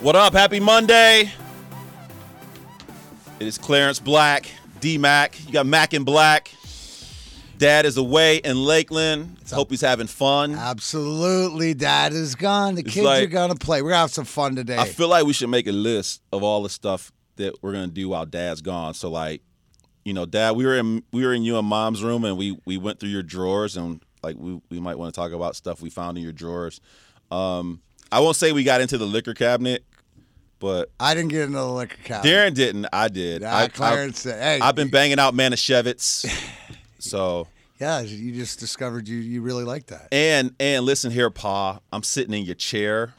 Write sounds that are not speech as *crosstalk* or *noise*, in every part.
What up? Happy Monday. It is Clarence Black, D Mac. You got Mac and Black. Dad is away in Lakeland. I hope he's having fun. Absolutely, Dad is gone. The It's kids like- are gonna play. We're gonna have some fun today. I feel like we should make a list of all the stuff that we're gonna do while Dad's gone. So like, you know, Dad, we were in we were in you and Mom's room, and we we went through your drawers, and like we we might want to talk about stuff we found in your drawers. Um, I won't say we got into the liquor cabinet, but I didn't get into the liquor cabinet. Darren didn't. I did. Ah, I, Clarence said, "Hey, I, have been banging out Manischewitz. *laughs* so yeah, you just discovered you you really like that. and and listen here, Pa. I'm sitting in your chair.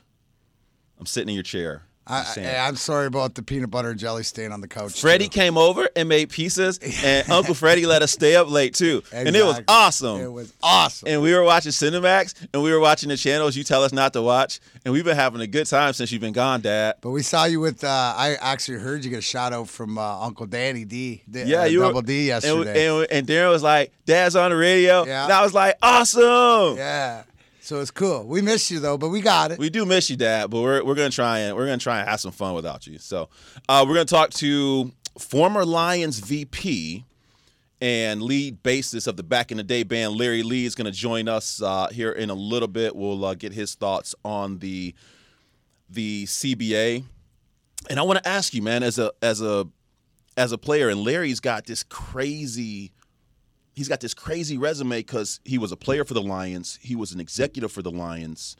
I'm sitting in your chair. I, Just saying. I, I'm sorry about the peanut butter and jelly stain on the couch. Freddie too. came over and made pizzas, and *laughs* Uncle Freddie let us stay up late too, and it was awesome. It was awesome. and we were watching Cinemax, and we were watching the channels you tell us not to watch, and we've been having a good time since you've been gone, Dad. but we saw you with. Uh, I actually heard you get a shout out from uh, Uncle Danny D. D Yeah, uh, you double were, D and, yesterday. and, and Darren was like, "Dad's on the radio," Yeah. and I was like, "Awesome." yeah, so it's cool. We missed you though, but we got it. We do miss you, Dad, but we're, we're gonna try and we're gonna try and have some fun without you. So uh, we're gonna talk to former Lions VP and lead bassist of the back in the day band Larry Lee is gonna join us uh, here in a little bit. We'll uh, get his thoughts on the the CBA, and I want to ask you, man, as a as a as a player, and Larry's got this crazy he's got this crazy resume because he was a player for the Lions, he was an executive for the Lions,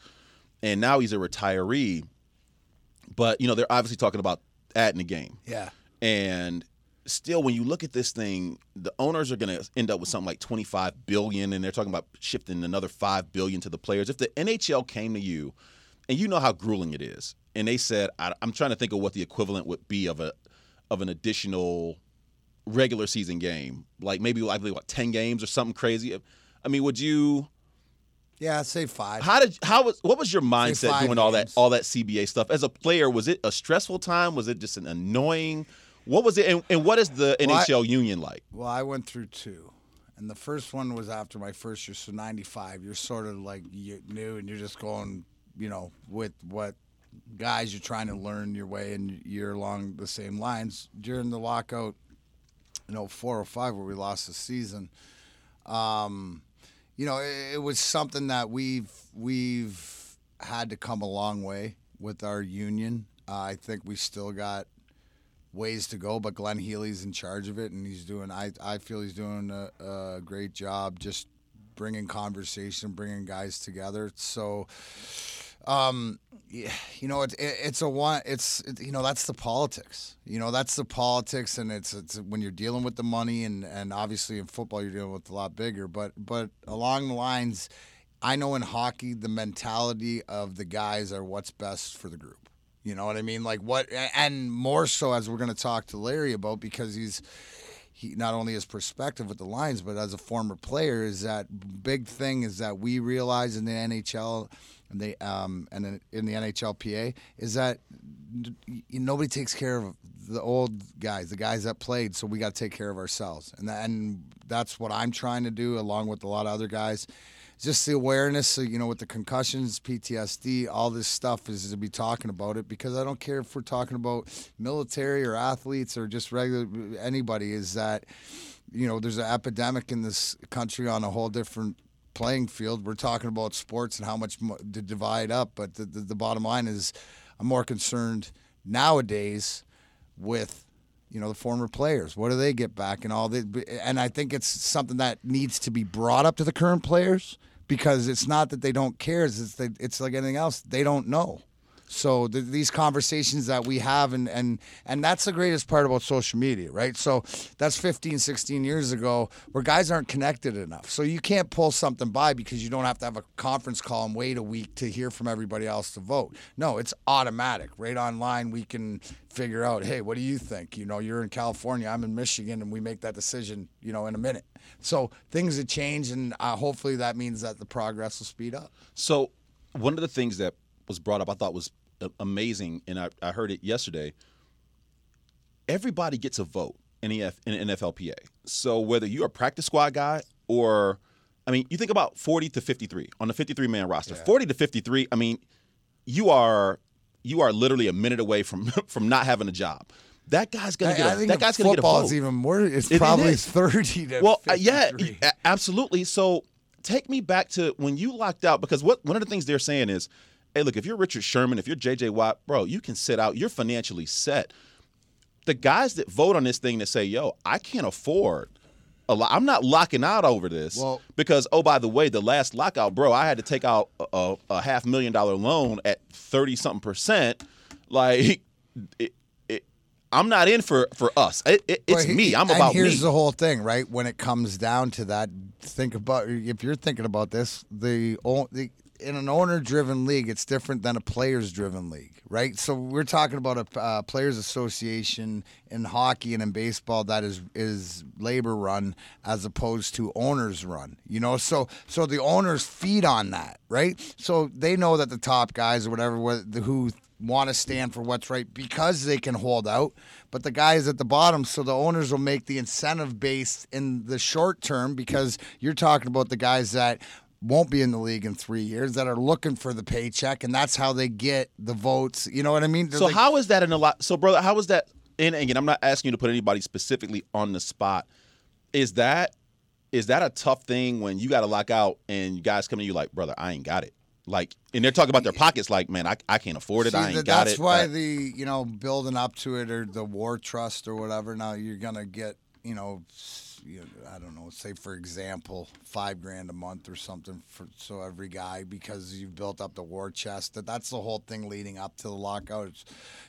and now he's a retiree. But you know, they're obviously talking about adding the game, yeah, and still, when you look at this thing, the owners are going to end up with something like twenty five billion, and they're talking about shifting another five billion to the players. If the NHL came to you, and you know how grueling it is, and they said, I, "I'm trying to think of what the equivalent would be of a of an additional." Regular season game, like maybe like what ten games or something crazy. I mean, would you? yeah. Say five. How did how was what was your mindset doing all that all that CBA stuff as a player? Was it a stressful time? Was it just an annoying? What was it? And, and what is the Well, I- NHL union like? Well, I went through two. And the first one was after my first year, so 95. You're sort of like you're new and you're just going, you know, with what guys you're trying to learn your way and you're along the same lines. During the lockout in 04 or 05 where we lost the season, um, you know, it, it was something that we've we've had to come a long way with our union. Uh, I think we still got ways to go, but Glenn Healy's in charge of it, and he's doing. I I feel he's doing a, a great job, just bringing conversation, bringing guys together. So, um, you know, it, it, it's a one. It's it, you know that's the politics. You know that's the politics, and it's it's when you're dealing with the money, and and obviously in football you're dealing with a lot bigger. But but along the lines, I know in hockey the mentality of the guys are what's best for the group. You know what I mean? Like what, and more so as we're going to talk to Larry about because he's he not only his perspective with the Lions, but as a former player, is that big thing is that we realize in the NHL and they um and in, in the NHLPA is that nobody takes care of the old guys, the guys that played. So we got to take care of ourselves, and that, and that's what I'm trying to do along with a lot of other guys just the awareness, so, you know, with the concussions, PTSD, all this stuff is to be talking about it because I don't care if we're talking about military or athletes or just regular anybody. Is that you know there's an epidemic in this country on a whole different playing field. We're talking about sports and how much to divide up, but the, the, the bottom line is I'm more concerned nowadays with you know the former players what do they get back and all that and i think it's something that needs to be brought up to the current players because it's not that they don't care it's it's like anything else they don't know so th- these conversations that we have and and and that's the greatest part about social media right? So that's 15 16 years ago where guys aren't connected enough. So you can't pull something by because you don't have to have a conference call and wait a week to hear from everybody else to vote. No it's automatic. Right online we can figure out hey what do you think? You know you're in california i'm in michigan and we make that decision you know in a minute. So things have changed and uh, hopefully that means that the progress will speed up. So one of the things that was brought up, I thought was amazing, and I, I heard it yesterday. Everybody gets a vote in the F, in NFLPA. So whether you're a practice squad guy or, I mean, you think about 40 to 53 on the 53 man roster. 40 to 53. I mean, you are you are literally a minute away from *laughs* from not having a job. That guy's gonna I, get. A, I think that guy's gonna get a vote. is even more. It's It- it probably is. thirty to Well, uh, yeah, absolutely. So take me back to when you locked out because what one of the things they're saying is, hey, look, if you're Richard Sherman, if you're JJ Watt, bro, you can sit out. You're financially set. The guys that vote on this thing that say, yo, I can't afford. A lot. I'm not locking out over this Well- because oh by the way, the last lockout, bro, I had to take out a, a, half million dollar loan at thirty something percent. Like, *laughs* it, it, I'm not in for for us. It, it, it's me. I'm and about here's me. the whole thing, right? When it comes down to that, think about if you're thinking about this, the, the in an owner-driven league, it's different than a players-driven league, right? So we're talking about a uh, players' association in hockey and in baseball that is is labor-run as opposed to owners-run. You know, so so the owners feed on that, right? So they know that the top guys or whatever what- who want to stand for what's right because they can hold out. But the guys at the bottom, so the owners will make the incentive based in the short term because you're talking about the guys that won't be in the league in three years that are looking for the paycheck, and that's how they get the votes. You know what I mean? They're So like- how is that in a lot? So brother, how is that? And again, I'm not asking you to put anybody specifically on the spot. Is that is that a tough thing when you got to lock out and guys come to you like, brother, I ain't got it. Like, and they're talking about their pockets. Like, man, I, I can't afford it. See, I ain't that- got that's it. That's why the you know building up to it or the war trust or whatever. Now you're gonna get you know, you I don't know, say for example, five grand a month or something for so every guy because you've built up the war chest. That that's the whole thing leading up to the lockout. It's,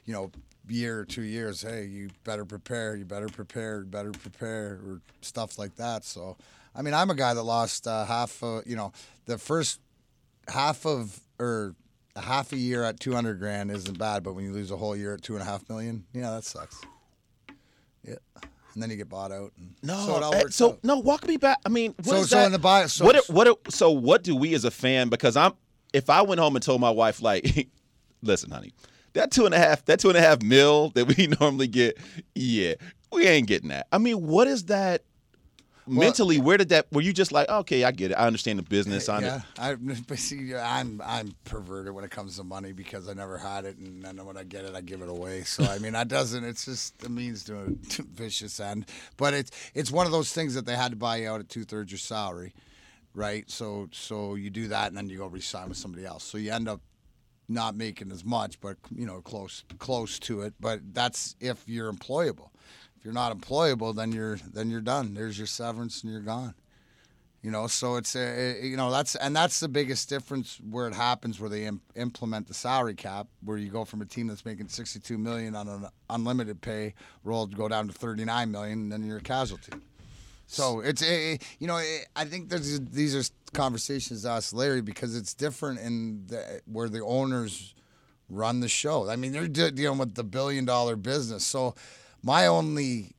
you know, year or two years. Hey, you better prepare. You better prepare. You better prepare or stuff like that. So. I mean, I'm a guy that lost uh, half. Uh, you know, the first half of or a half a year at 200 grand isn't bad, but when you lose a whole year at two and a half million, yeah, that sucks. Yeah, and then you get bought out. And no, so eh, so out. no, walk me back. I mean, what So- is so that? in the bio- so- what what so what do we as a fan? Because I'm if I went home and told my wife like, *laughs* listen, honey, that two and a half that two and a half mil that we *laughs* normally get, yeah, we ain't getting that. I mean, what is that? Mentally, where did that? Were you just like, okay, I get it. I understand the business. I yeah, I, *laughs* but see, I'm I'm perverted when it comes to money because I never had it, and then when I get it, I give it away. So I mean, that doesn't. It's just a means to a *laughs* to a vicious end. But it's it's one of those things that they had to buy you out at two thirds your salary, right? So so you do that, and then you go resign with somebody else. So you end up not making as much, but you know, close close to it. But that's if you're employable. If you're not employable, then you're then you're done. There's your severance, and you're gone. You know, so it's uh, a, you know that's and that's the biggest difference where it happens where they Im- implement the salary cap, where you go from a team that's making 62 million on an unlimited pay roll to go down to 39 million, and then you're a casualty. So it's a, you know I think there's these are conversations to ask Larry because it's different in the, where the owners run the show. I mean they're de- dealing with the billion dollar business. So my only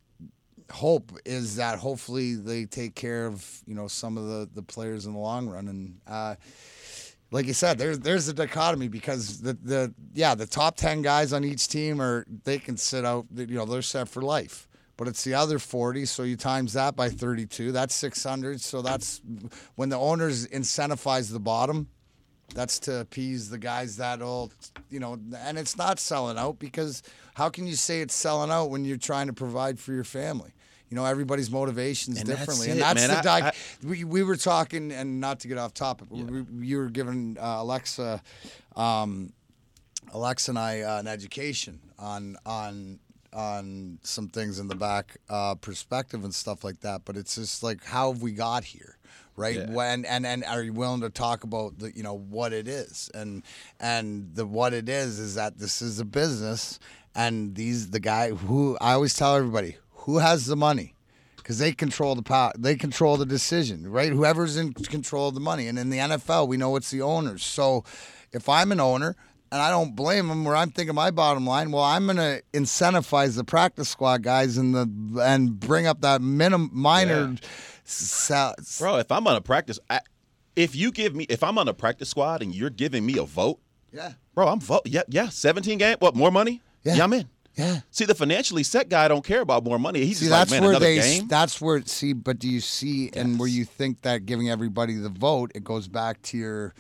hope is that hopefully they take care of you know some of the the players in the long run and. Uh, like you said, there's there's a dichotomy because the the yeah the top ten guys on each team are they can sit out you know they're set for life, but it's the other forty. So you times that by thirty two, that's six hundred. So that's when the owners incentivize the bottom. That's to appease the guys that'll you know, and it's not selling out because how can you say it's selling out when you're trying to provide for your family? You know, everybody's motivations And that's differently, it, and that's man. the I- di- I- we, we were talking, and not to get off topic, we, you were giving uh, Alexa, um, Alexa and I uh, an education on on on some things in the back uh, perspective and stuff like that. But it's just like, how have we got here? Right Yeah. when and and are you willing to talk about the you know what it is and and the what it is is that this is a business and these the guy who I always tell everybody who has the money because they control the power, they control the decision, right? Whoever's in control of the money, and in the NFL, we know it's the owners. So, if I'm an owner and I don't blame them, where I'm thinking my bottom line, well, I'm gonna incentivize the practice squad guys and the and bring up that minimum minor. Sal- bro. If I'm on a practice, I, if you give me, if I'm on a practice squad and you're giving me a vote, yeah, bro, I'm vote. Yeah, yeah. 17 game. What more money? Yeah. I'm in. yeah. See, the financially set guy don't care about more money. He's See, just that's like, man, where another they. game. That's where see. But do you see, and where you think that giving everybody the vote, it goes back to your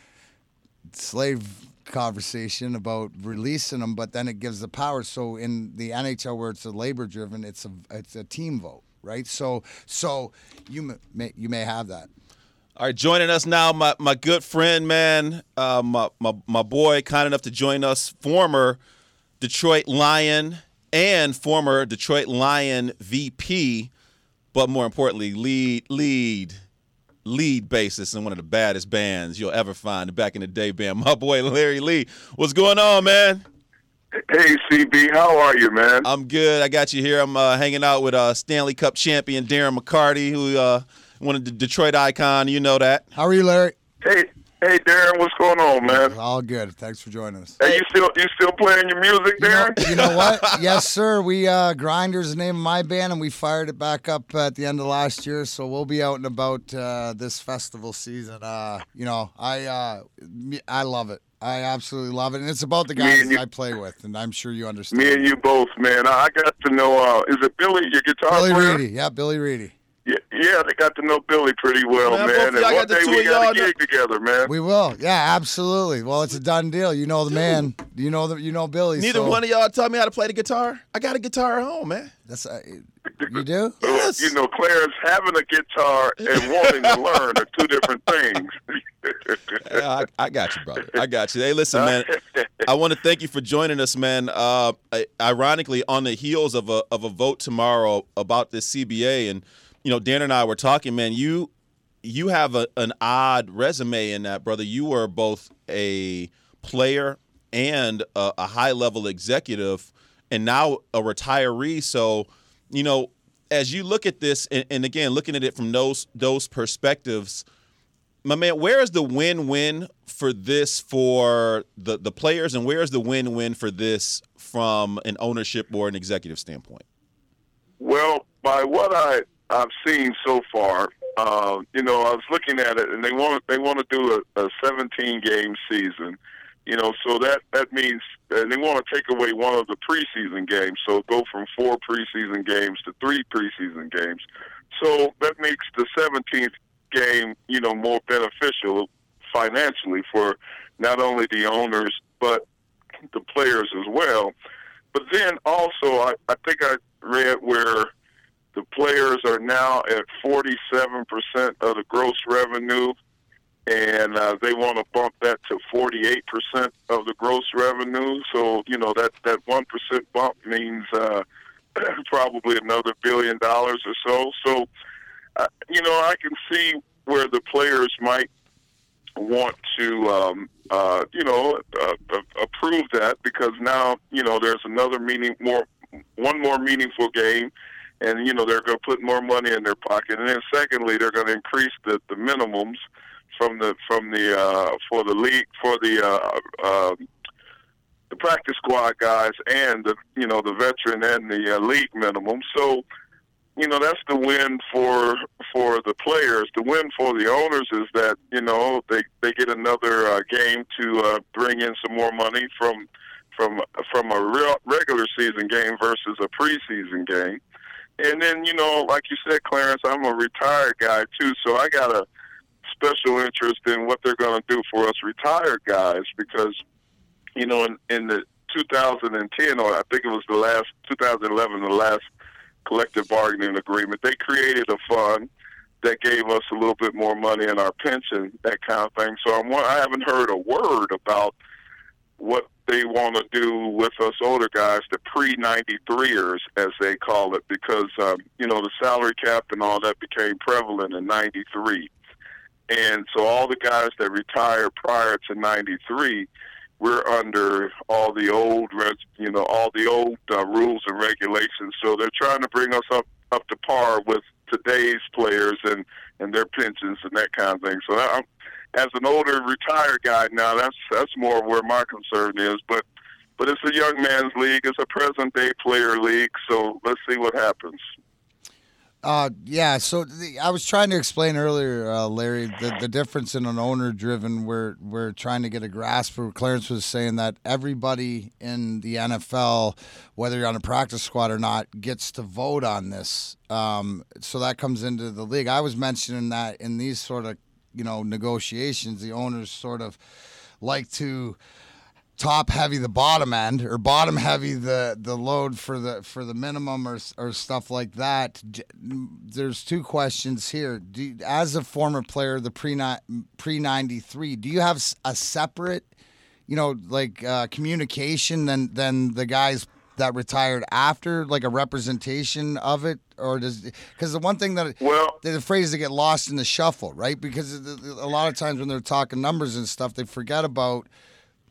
slave conversation about releasing them, but then it gives the power. So in the NHL where it's a labor driven, it's a it's a team vote, right? So so you may you may have that. All right, joining us now, my, my good friend, man, uh, my, my my boy, kind enough to join us, former Detroit Lion and former Detroit Lion VP, but more importantly, lead lead lead bassist in one of the baddest bands you'll ever find. Back in the day, band, my boy Larry Lee. What's going on, man? Hey CB, how are you, man? I'm good. I got you here. I'm uh, hanging out with uh, Stanley Cup champion Darren McCarty, who uh, one of the Detroit icon. You know that. How are you, Larry? Hey, hey, Darren, what's going on, man? All good. Thanks for joining us. Hey, you still you still playing your music, You know, Darren? you know what? *laughs* yes, sir. We uh, Grinders the name of my band, and we fired it back up at the end of last year. So we'll be out and about uh, this festival season. Uh, you know, I uh, I love it. I absolutely love it, and it's about the guys you- I play with, and I'm sure you understand. Me and you both, man. I got to know. Uh, is it Billy, your guitar Billy player? Reedy, yeah, Billy Reedy. Yeah, yeah, they got to know Billy pretty well, Man, man. And y'all one day we got a y'all gig together, man. We will, yeah, absolutely. Well, it's a done deal. You know the man. You know the, you know Billy. Neither so one of y'all taught me how to play the guitar. I got a guitar at home, man. That's uh, you do. *laughs* Yes. You know, Clarence, having a guitar and wanting to learn are two different *laughs* things. Yeah, I, I got you, brother. I got you. Hey, listen, man. *laughs* I want to thank you for joining us, man. Uh, I- ironically, on the heels of a of a vote tomorrow about this CBA, and you know, Dan and I were talking, man. You you have a, an odd resume in that, brother. You were both a player and a, a high level executive, and now a retiree. So, you know, as you look at this, and, and again, looking at it from those those perspectives my man, where is the win-win for this for the the players, and where is the win-win for this from an ownership or an executive standpoint? Well, by what I I've seen so far, uh, you know, I was looking at it, and they want they want to do a, a 17 game season. You know, so that that means and they want to take away one of the preseason games, so go from four preseason games to three preseason games. So that makes the 17th game, you know, more beneficial financially for not only the owners but the players as well. But then also, I, I think I read where the players are now at 47% of the gross revenue, and uh, they want to bump that to 48% of the gross revenue. So, you know, that, that 1% bump means uh, *clears throat* probably another billion dollars or so. So, uh, you know, I can see where the players might want to, um, uh, you know, uh, uh, approve that because now, you know, there's another meaning, more, one more meaningful game, and you know they're going to put more money in their pocket. And then secondly, they're going to increase the, the minimums from the from the uh, for the league for the uh, uh, the practice squad guys and the you know the veteran and the uh, league minimum. So you know that's the win for for the players. The win for the owners is that you know they they get another uh, game to uh, bring in some more money from from from a real regular season game versus a preseason game. And then you know, like you said, Clarence, I'm a retired guy too, so I got a special interest in what they're going to do for us retired guys because you know in in the 2010 or I think it was the last 2011 the last collective bargaining agreement. They created a fund that gave us a little bit more money in our pension, that kind of thing. So I'm, I haven't heard a word about what they want to do with us older guys, the pre 93ers, as they call it, because, um, you know, the salary cap and all that became prevalent in 93. And so all the guys that retired prior to 93, we're under all the old, you know, all the old uh, rules and regulations. So they're trying to bring us up up to par with today's players and and their pensions and that kind of thing. So I'm, as an older retired guy now, that's that's more where my concern is. But but it's a young man's league. It's a present day player league. So let's see what happens. Uh, yeah. So the, I was trying to explain earlier, uh, Larry, the, the difference in an owner-driven. We're we're trying to get a grasp. For Clarence was saying that everybody in the NFL, whether you're on a practice squad or not, gets to vote on this. Um, so that comes into the league. I was mentioning that in these sort of you know negotiations, the owners sort of like to top heavy the bottom end or bottom heavy the the load for the for the minimum or or stuff like that. There's two questions here. Do, as a former player, the pre pre ninety three, do you have a separate, you know, like uh, communication than than the guys that retired after, like a representation of it, or does because the one thing that well they're afraid is to get lost in the shuffle, right? Because a lot of times when they're talking numbers and stuff, they forget about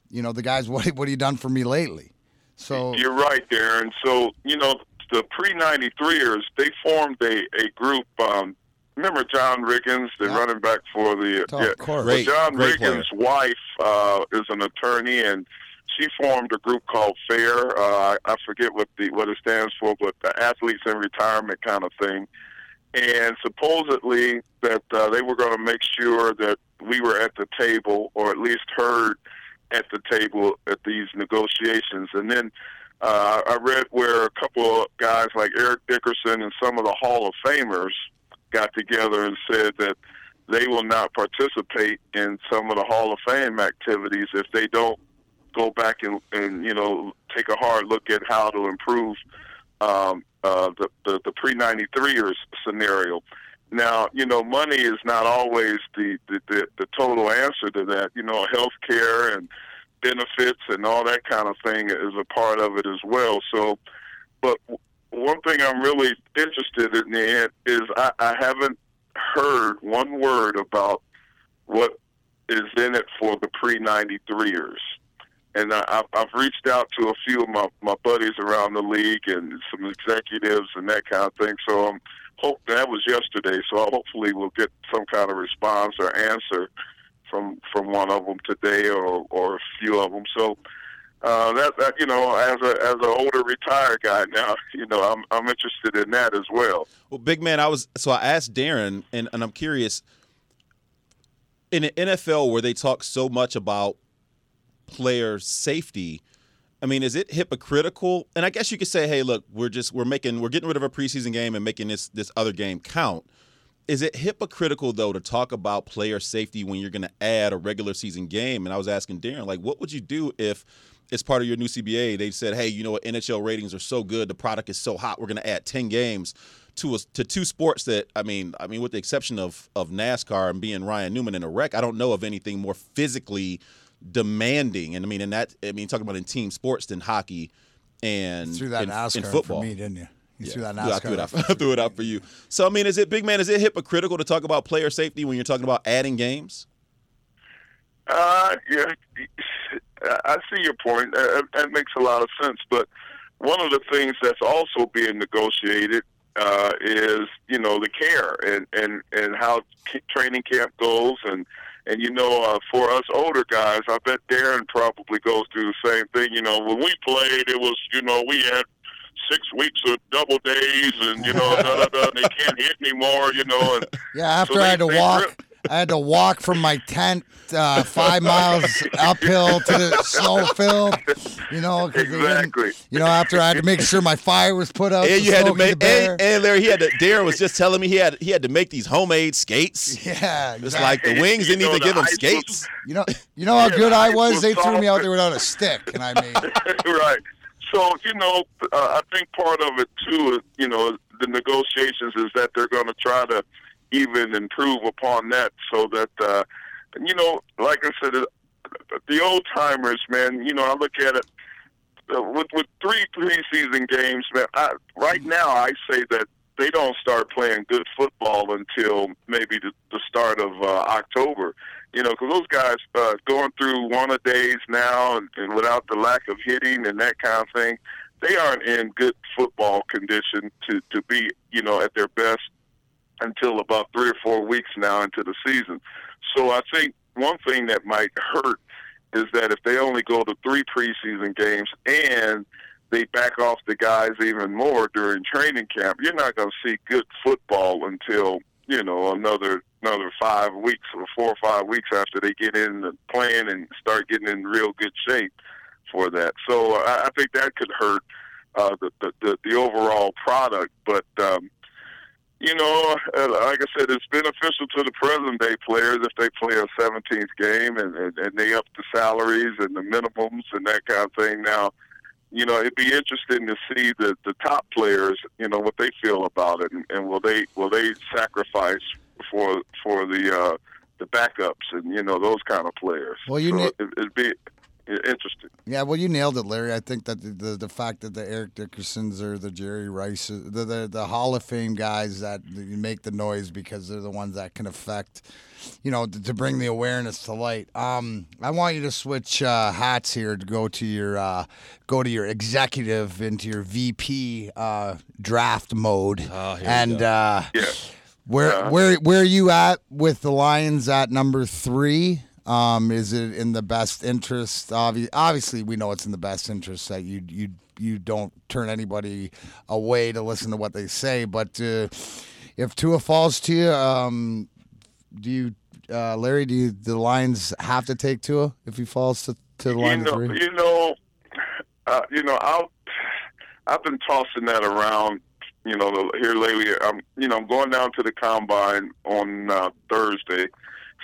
you know the guys. *laughs* What what have you done for me lately? So you're right, Darren. So you know the pre 93ers they formed a a group. Um, remember John Riggins, the yeah. running back for the oh, yeah. Well, John great Riggins' player. wife uh, is an attorney and she formed a group called FAIR. Uh, I forget what the what it stands for, but the Athletes in Retirement kind of thing. And supposedly that uh, they were going to make sure that we were at the table, or at least heard at the table at these negotiations. And then uh, I read where a couple of guys like Eric Dickerson and some of the Hall of Famers got together and said that they will not participate in some of the Hall of Fame activities if they don't go back and, and you know take a hard look at how to improve um, uh, the, the the pre 93ers scenario. Now, you know, money is not always the, the, the, the total answer to that. You know, health care and benefits and all that kind of thing is a part of it as well. So, but one thing I'm really interested in is I, I haven't heard one word about what is in it for the pre 93ers and I, I've reached out to a few of my, my buddies around the league and some executives and that kind of thing. So I'm hope that was yesterday. So hopefully we'll get some kind of response or answer from from one of them today or or a few of them. So uh, that that you know, as a as an older retired guy now, *laughs* you know, I'm I'm interested in that as well. Well, big man, I was so I asked Darren, and, and I'm curious. In the NFL, where they talk so much about player safety. I mean, is it hypocritical? And I guess you could say, hey, look, we're just we're making we're getting rid of a preseason game and making this this other game count. Is it hypocritical though to talk about player safety when you're going to add a regular season game? And I was asking Darren, like, what would you do if it's part of your new CBA? They said, hey, you know what, NHL ratings are so good, the product is so hot, we're going to add ten games to a, to two sports that I mean, I mean, with the exception of of NASCAR and being Ryan Newman in a wreck, I don't know of anything more physically demanding. And I mean, in that, I mean, talking about in team sports than hockey and threw that in, NASCAR in football. for me, didn't you? You yeah. threw that Yeah, I threw it, out, *laughs* threw it out for you. So I mean, is it big man? Is it hypocritical to talk about player safety when you're talking about adding games? Uh, yeah, I see your point. That, that makes a lot of sense. But one of the things that's also being negotiated uh, is, you know, the care and and and how training camp goes and and you know, uh, for us older guys, I bet Darren probably goes through the same thing. You know, when we played, it was you know we had six weeks of double days, and you know, da, da, da, they can't hit anymore. You know, and *laughs* Yeah, after so I had to they- walk, rip- I had to walk from my tent uh, five miles uphill to the snow field. You know, 'cause they Exactly. You know, after I had to make sure my fire was put out. And you had to make. And, and Larry, he had to. Darren was just telling me he had he had to make these homemade skates. *laughs* yeah, It's exactly. like the wings You didn't even give the him ice was- skates. you know, you know how Yeah, good I was. was They threw me out there without a stick, and I made. it. *laughs* right. So you know, uh, I think part of it too, you know, the negotiations is that they're going to try to even improve upon that, so that uh, you know, like I said, the old timers, man. You know, I look at it uh, with with three preseason games, man. I, right now, I say that they don't start playing good football until maybe the, the start of uh, October. You know, because those guys uh, going through one a days now, and, and without the lack of hitting and that kind of thing, they aren't in good football condition to to be, you know, at their best until about three or four weeks now into the season. So I think one thing that might hurt is that if they only go to three preseason games and they back off the guys even more during training camp, you're not going to see good football until you know another another five weeks or four or five weeks after they get in the plan and start getting in real good shape for that. So I, I think that could hurt uh, the, the the the overall product. But um, you know, uh, like I said, it's beneficial to the present day players if they play a 17th game and, and, and they up the salaries and the minimums and that kind of thing. Now, you know, it'd be interesting to see the the top players, you know, what they feel about it, and, and will they will they sacrifice for for the uh, the backups and you know those kind of players. Well, you so ne- it, it'd be interesting. Yeah, well, you nailed it, Larry. I think that the, the, the fact that the Eric Dickersons or the Jerry Rices, the, the the Hall of Fame guys that make the noise because they're the ones that can affect, you know, to, to bring the awareness to light. Um, I want you to switch uh, hats here to go to your uh, go to your executive into your VP uh, draft mode, Oh, here and uh, Yeah. where Uh-huh. where where are you at with the Lions at number three? Um, is it in the best interest? Obvi- obviously, we know it's in the best interest that you you you don't turn anybody away to listen to what they say. But uh, if Tua falls to you, um, do you, uh, Larry? Do you, the Lions have to take Tua if he falls to, to the You line know, three? you know, uh, you know, I'll, I've been tossing that around. You know, here lately. I'm, you know, I'm going down to the combine on uh, Thursday,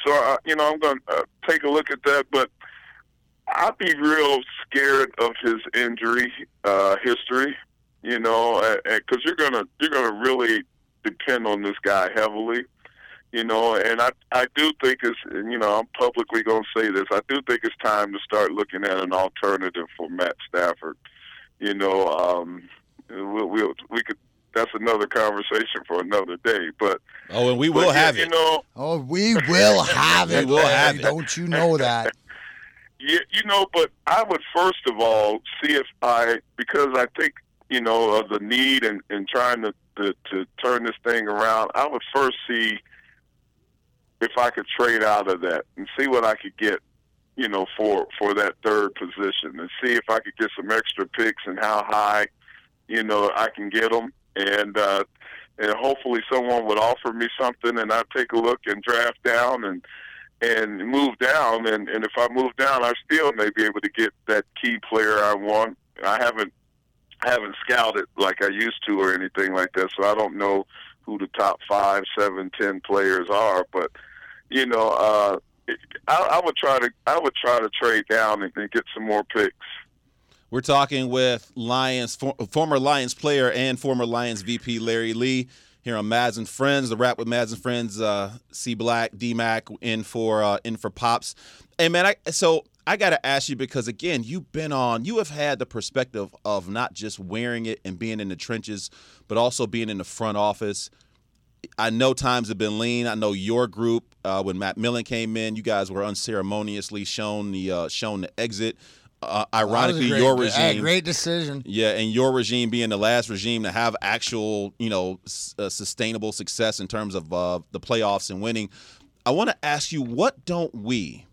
so uh, you know, I'm going to uh, take a look at that. But I'd be real scared of his injury uh, history. You know, because you're gonna you're gonna really depend on this guy heavily you know, and I I do think it's you know I'm publicly going to say this. I do think it's time to start looking at an alternative for Matt Stafford. You know, um, we we we could. That's another conversation for another day. But Oh, and we will but, yeah, have You it. know, Oh, we will have it. We will have it. Don't you know that? *laughs* Yeah, you know, but I would first of all see if I because I think you know of the need and, and trying to, to to turn this thing around. I would first see if I could trade out of that and see what I could get, you know, for for that third position and see if I could get some extra picks and how high, you know, I can get them and. uh and hopefully someone would offer me something and I'd take a look and draft down and and move down and, and if I move down I still may be able to get that key player I want. I haven't I haven't scouted like I used to or anything like that, so I don't know who the top five, seven, ten players are. But you know, uh, I, I would try to I would try to trade down and, and get some more picks. We're talking with Lions for, former Lions player and former Lions VP Larry Lee here on Maz and Friends, the rap with Maz and Friends. Uh, C Black, D Mac in for uh, in for pops. Hey man, I, so I got to ask you because again, you've been on, you have had the perspective of not just wearing it and being in the trenches, but also being in the front office. I know times have been lean. I know your group uh, when Matt Millen came in, you guys were unceremoniously shown the uh, shown the exit. Uh, That was a ironically, great- your regime, great decision. yeah, and your regime being the last regime to have actual, you know, s- uh, sustainable success in terms of uh, the playoffs and winning. I want to ask you, what don't we,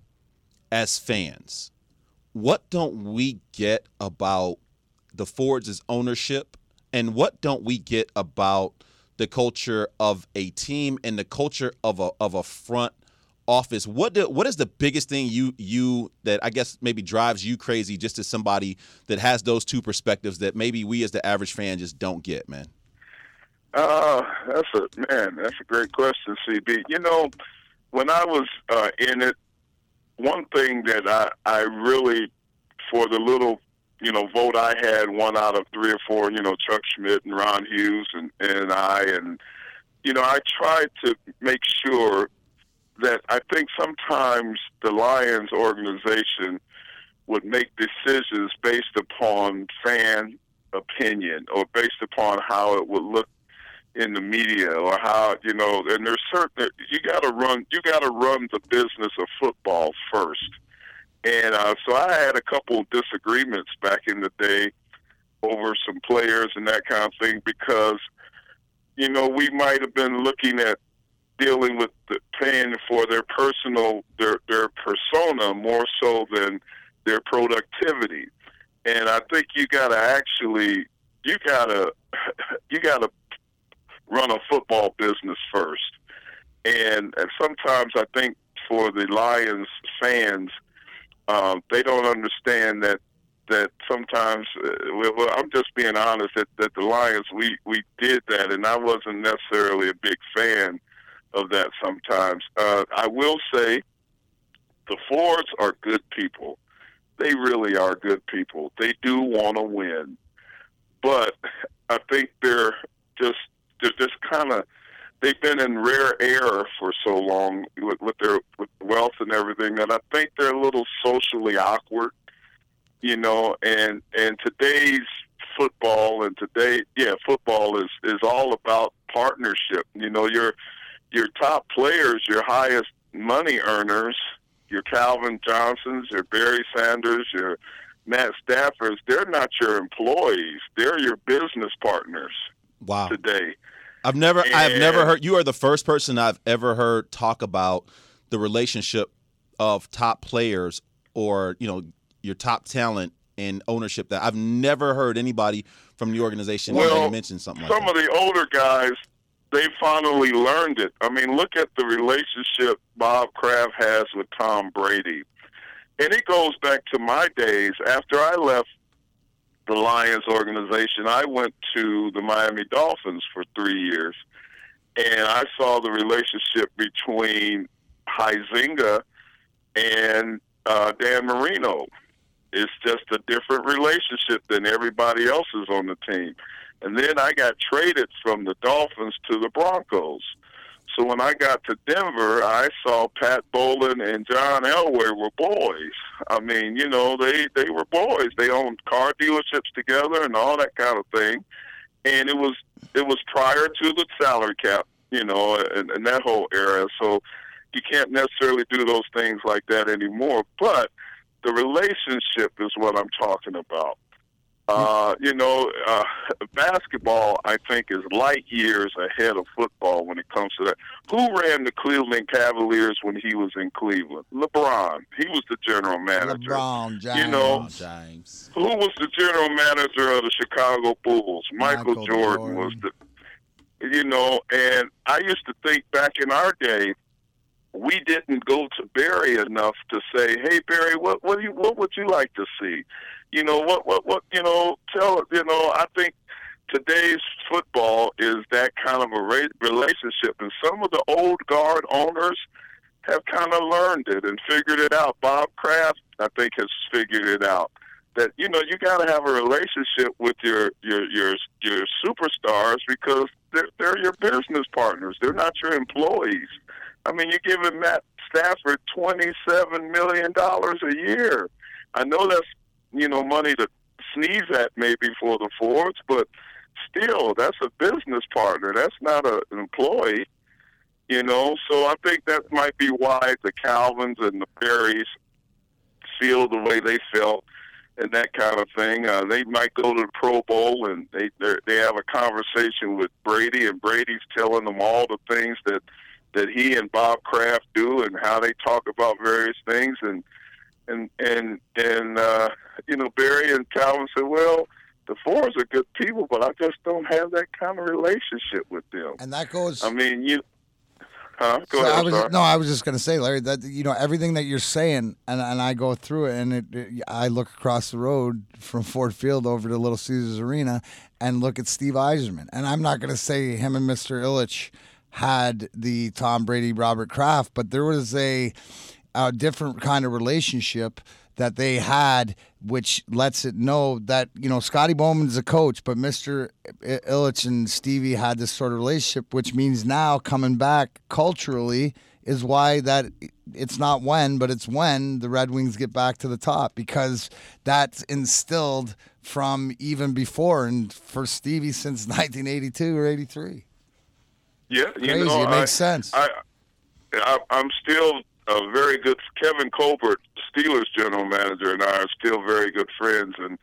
as fans, what don't we get about the Fords' ownership, and what don't we get about the culture of a team and the culture of a of a front office? What do, what is the biggest thing you you that I guess maybe drives you crazy just as somebody that has those two perspectives that maybe we as the average fan just don't get, man? Uh, that's a man. That's a great question, CB. You know, when I was uh, in it, one thing that I I really for the little you know vote I had, one out of three or four, you know, Chuck Schmidt and Ron Hughes and and I and you know I tried to make sure that I think sometimes the Lions organization would make decisions based upon fan opinion or based upon how it would look in the media or how you know and there's certain you got to run you got to run the business of football first. And uh, so I had a couple of disagreements back in the day over some players and that kind of thing because you know we might have been looking at dealing with the paying for their personal their their persona more so than their productivity and I think you got to actually you got to *laughs* you got to run a football business first. And, and sometimes I think for the Lions fans, um, they don't understand that that sometimes, uh, well, I'm just being honest that, that the Lions we we did that, and I wasn't necessarily a big fan of that. Sometimes uh, I will say the Fords are good people. They really are good people. They do want to win, but I think they're just they're just kind of they've been in rare air for so long with, with their with wealth and everything that I think they're a little socially awkward you know, and and today's football and today, yeah, football is is all about partnership. You know, your your top players, your highest money earners, your Calvin Johnsons, your Barry Sanders, your Matt Staffords, they're not your employees. They're your business partners. Wow. Today. I've never And- I've never heard you are the first person I've ever heard talk about the relationship of top players or, you know, your top talent and ownership that I've never heard anybody from the organization Well, mention something like some that. of the older guys, they finally learned it. I mean, look at the relationship Bob Kraft has with Tom Brady. And it goes back to my days. After I left the Lions organization, I went to the Miami Dolphins for three years. And I saw the relationship between Huizenga and uh, Dan Marino. It's just a different relationship than everybody else's on the team. And then I got traded from the Dolphins to the Broncos. So when I got to Denver, I saw Pat Bowlen and John Elway were boys. I mean, you know, they they were boys. They owned car dealerships together and all that kind of thing. And it was it was prior to the salary cap, you know, and, and that whole era. So you can't necessarily do those things like that anymore. But the relationship is what I'm talking about. Uh, you know, uh, basketball, I think, is light years ahead of football when it comes to that. Who ran the Cleveland Cavaliers when he was in Cleveland? LeBron. He was the general manager. LeBron James. You know, James. Who was the general manager of the Chicago Bulls? Michael, Michael Jordan, Jordan. was the. You know, and I used to think back in our day, we didn't go to Barry enough to say, "Hey, Barry, what what do you what would you like to see?" You know, what what what you know, tell you know. I think today's football is that kind of a relationship, and some of the old guard owners have kind of learned it and figured it out. Bob Kraft, I think, has figured it out that you know you got to have a relationship with your your your your superstars because they're they're your business partners. They're not your employees. I mean, you're giving Matt Stafford twenty seven million dollars a year. I know that's you know money to sneeze at maybe for the Fords, but still, that's a business partner. That's not a, an employee. You know, so I think that might be why the Calvins and the Barrys feel the way they felt and that kind of thing. Uh, they might go to the Pro Bowl and they they have a conversation with Brady, and Brady's telling them all the things that that he and Bob Kraft do and how they talk about various things and and and and uh, you know Barry and Calvin said, well. The Fords are good people, but I just don't have that kind of relationship with them. And that goes. I mean, you. Huh? Go So ahead. I was no, I was just gonna say, Larry, that you know everything that you're saying, and and I go through it, and it, it- I look across the road from Ford Field over to Little Caesars Arena, and look at Steve Yzerman, and I'm not gonna say him and Mr. Ilitch had the Tom Brady Robert Kraft, but there was a a different kind of relationship that they had, which lets it know that you know Scotty Bowman's a coach, but Mister Ilitch and Stevie had this sort of relationship, which means now coming back culturally is why that it's not when, but it's when the Red Wings get back to the top because that's instilled from even before and for Stevie since *laughs* 1982 or 83. Yeah, you Crazy, know, it makes I, sense. I, I, I'm still a very good Kevin Colbert, Steelers general manager, and I are still very good friends, and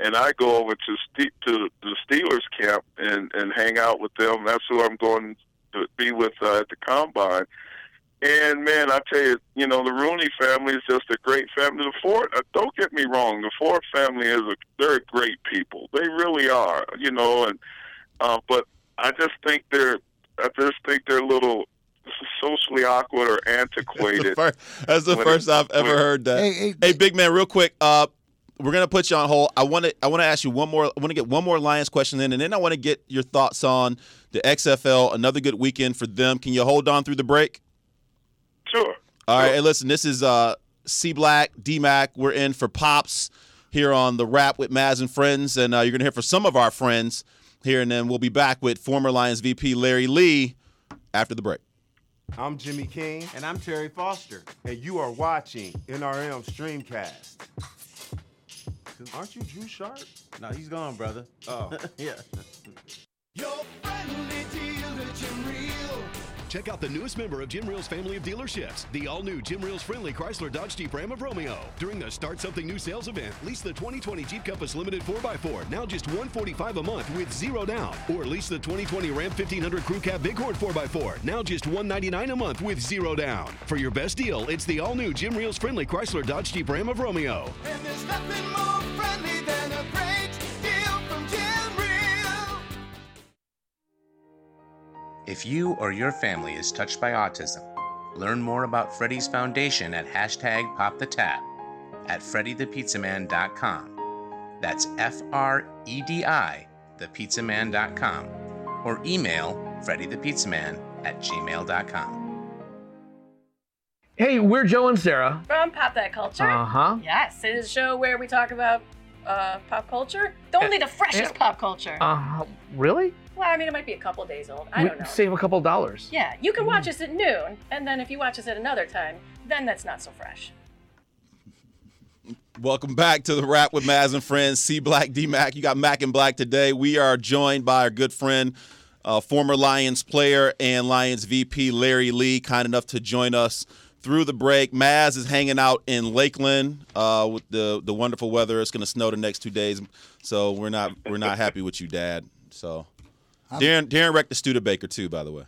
and I go over to to the Steelers camp and and hang out with them. That's who I'm going to be with uh, at the combine. And man, I tell you, you know, the Rooney family is just a great family. The Ford, uh, don't get me wrong, the Ford family is a they're great people. They really are, you know, and uh, but I just think they're I just think they're a little socially awkward or antiquated. *laughs* First- that's the first it- I've ever when- heard that. Hey, Hey, hey, big man, real quick. Uh, we're gonna put you on hold. I want to I want to ask you one more. I want to get one more Lions question in, and then I want to get your thoughts on the XFL. Another good weekend for them. Can you hold on through the break? Sure. All right. Hey, listen. This is uh, C Black, D Mac. We're in for pops here on the Rap with Maz and friends, and uh, you're gonna hear from some of our friends here, and then we'll be back with former Lions VP Larry Lee after the break. I'm Jimmy King, And I'm Terry Foster. and you are watching NRM Streamcast. Aren't you Drew Sharp? No, he's gone, brother. Oh. *laughs* yeah. Check out the newest member of Jim Riehl's family of dealerships, the all-new Jim Riehl's friendly Chrysler Dodge Jeep Ram of Romeo. During the Start Something New sales event, lease the 2020 Jeep Compass Limited 4x4, now just 145 a month with zero down. Or lease the 2020 Ram 1500 Crew Cab Bighorn 4x4, now just 199 a month with zero down. For your best deal, it's the all-new Jim Riehl's friendly Chrysler Dodge Jeep Ram of Romeo. And there's nothing more friendly than a great If you or your family is touched by autism, learn more about Freddy's Foundation at hashtag PopTheTap at freddythepizzaman.com. That's F R E D I, thepizzaman.com, or email freddythepizzaman at gmail.com. Hey, we're Joe and Sarah. From Pop That Culture. Uh huh. Yes, it is a show where we talk about uh, pop culture. Only the freshest eh, pop culture. Uh, really? well, I mean, it might be a couple days old. I we don't know. save a couple dollars. yeah, you can watch us at noon, and then if you watch us at another time, then that's not so fresh. Welcome back to the Rap with Maz and Friends. C Black, D Mac. You got Mac and Black today. We are joined by our good friend, uh, former Lions player and Lions VP Larry Lee, kind enough to join us through the break. Maz is hanging out in Lakeland uh, with the the wonderful weather. It's going to snow the next two days, so we're not we're not happy with you, Dad. So. Darren, Darren wrecked the Studebaker too, by the way.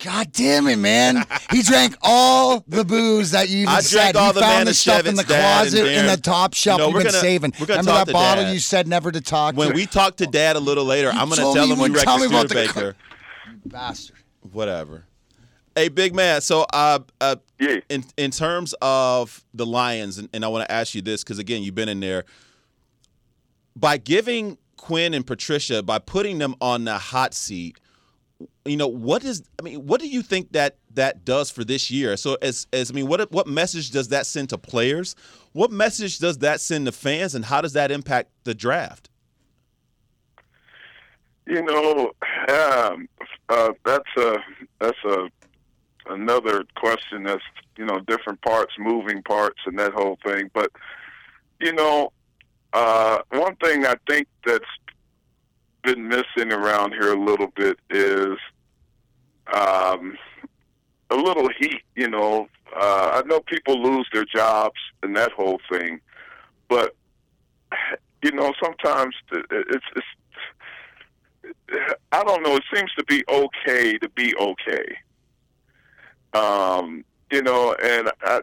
God damn it, man! He drank all the booze that you even I said. drank all he the found the stuff in the closet in the top shelf. You know, we're been gonna- saving. Remember that bottle Dad. you said never to talk When to? we talk to Dad a little later, I'm going to tell him you we wrecked the me about the Studebaker. *laughs* bastard. Whatever. Hey, big man. So, uh, uh, Yeah. in in terms of the Lions, and, and I want to ask you this because again, you've been in there. By giving Quinn and Patricia, by putting them on the hot seat, you know what is? I mean, what do you think that that does for this year? So, as as I mean, what what message does that send to players? What message does that send to fans, and how does that impact the draft? You know, um, uh, that's a that's a another question. That's you know different parts, moving parts, and that whole thing. But you know, uh, one thing I think that's been missing around here a little bit is um, a little heat. You know, uh, I know people lose their jobs and that whole thing, but you know sometimes it's it's I don't know. It seems to be okay to be okay. Um, you know, and I,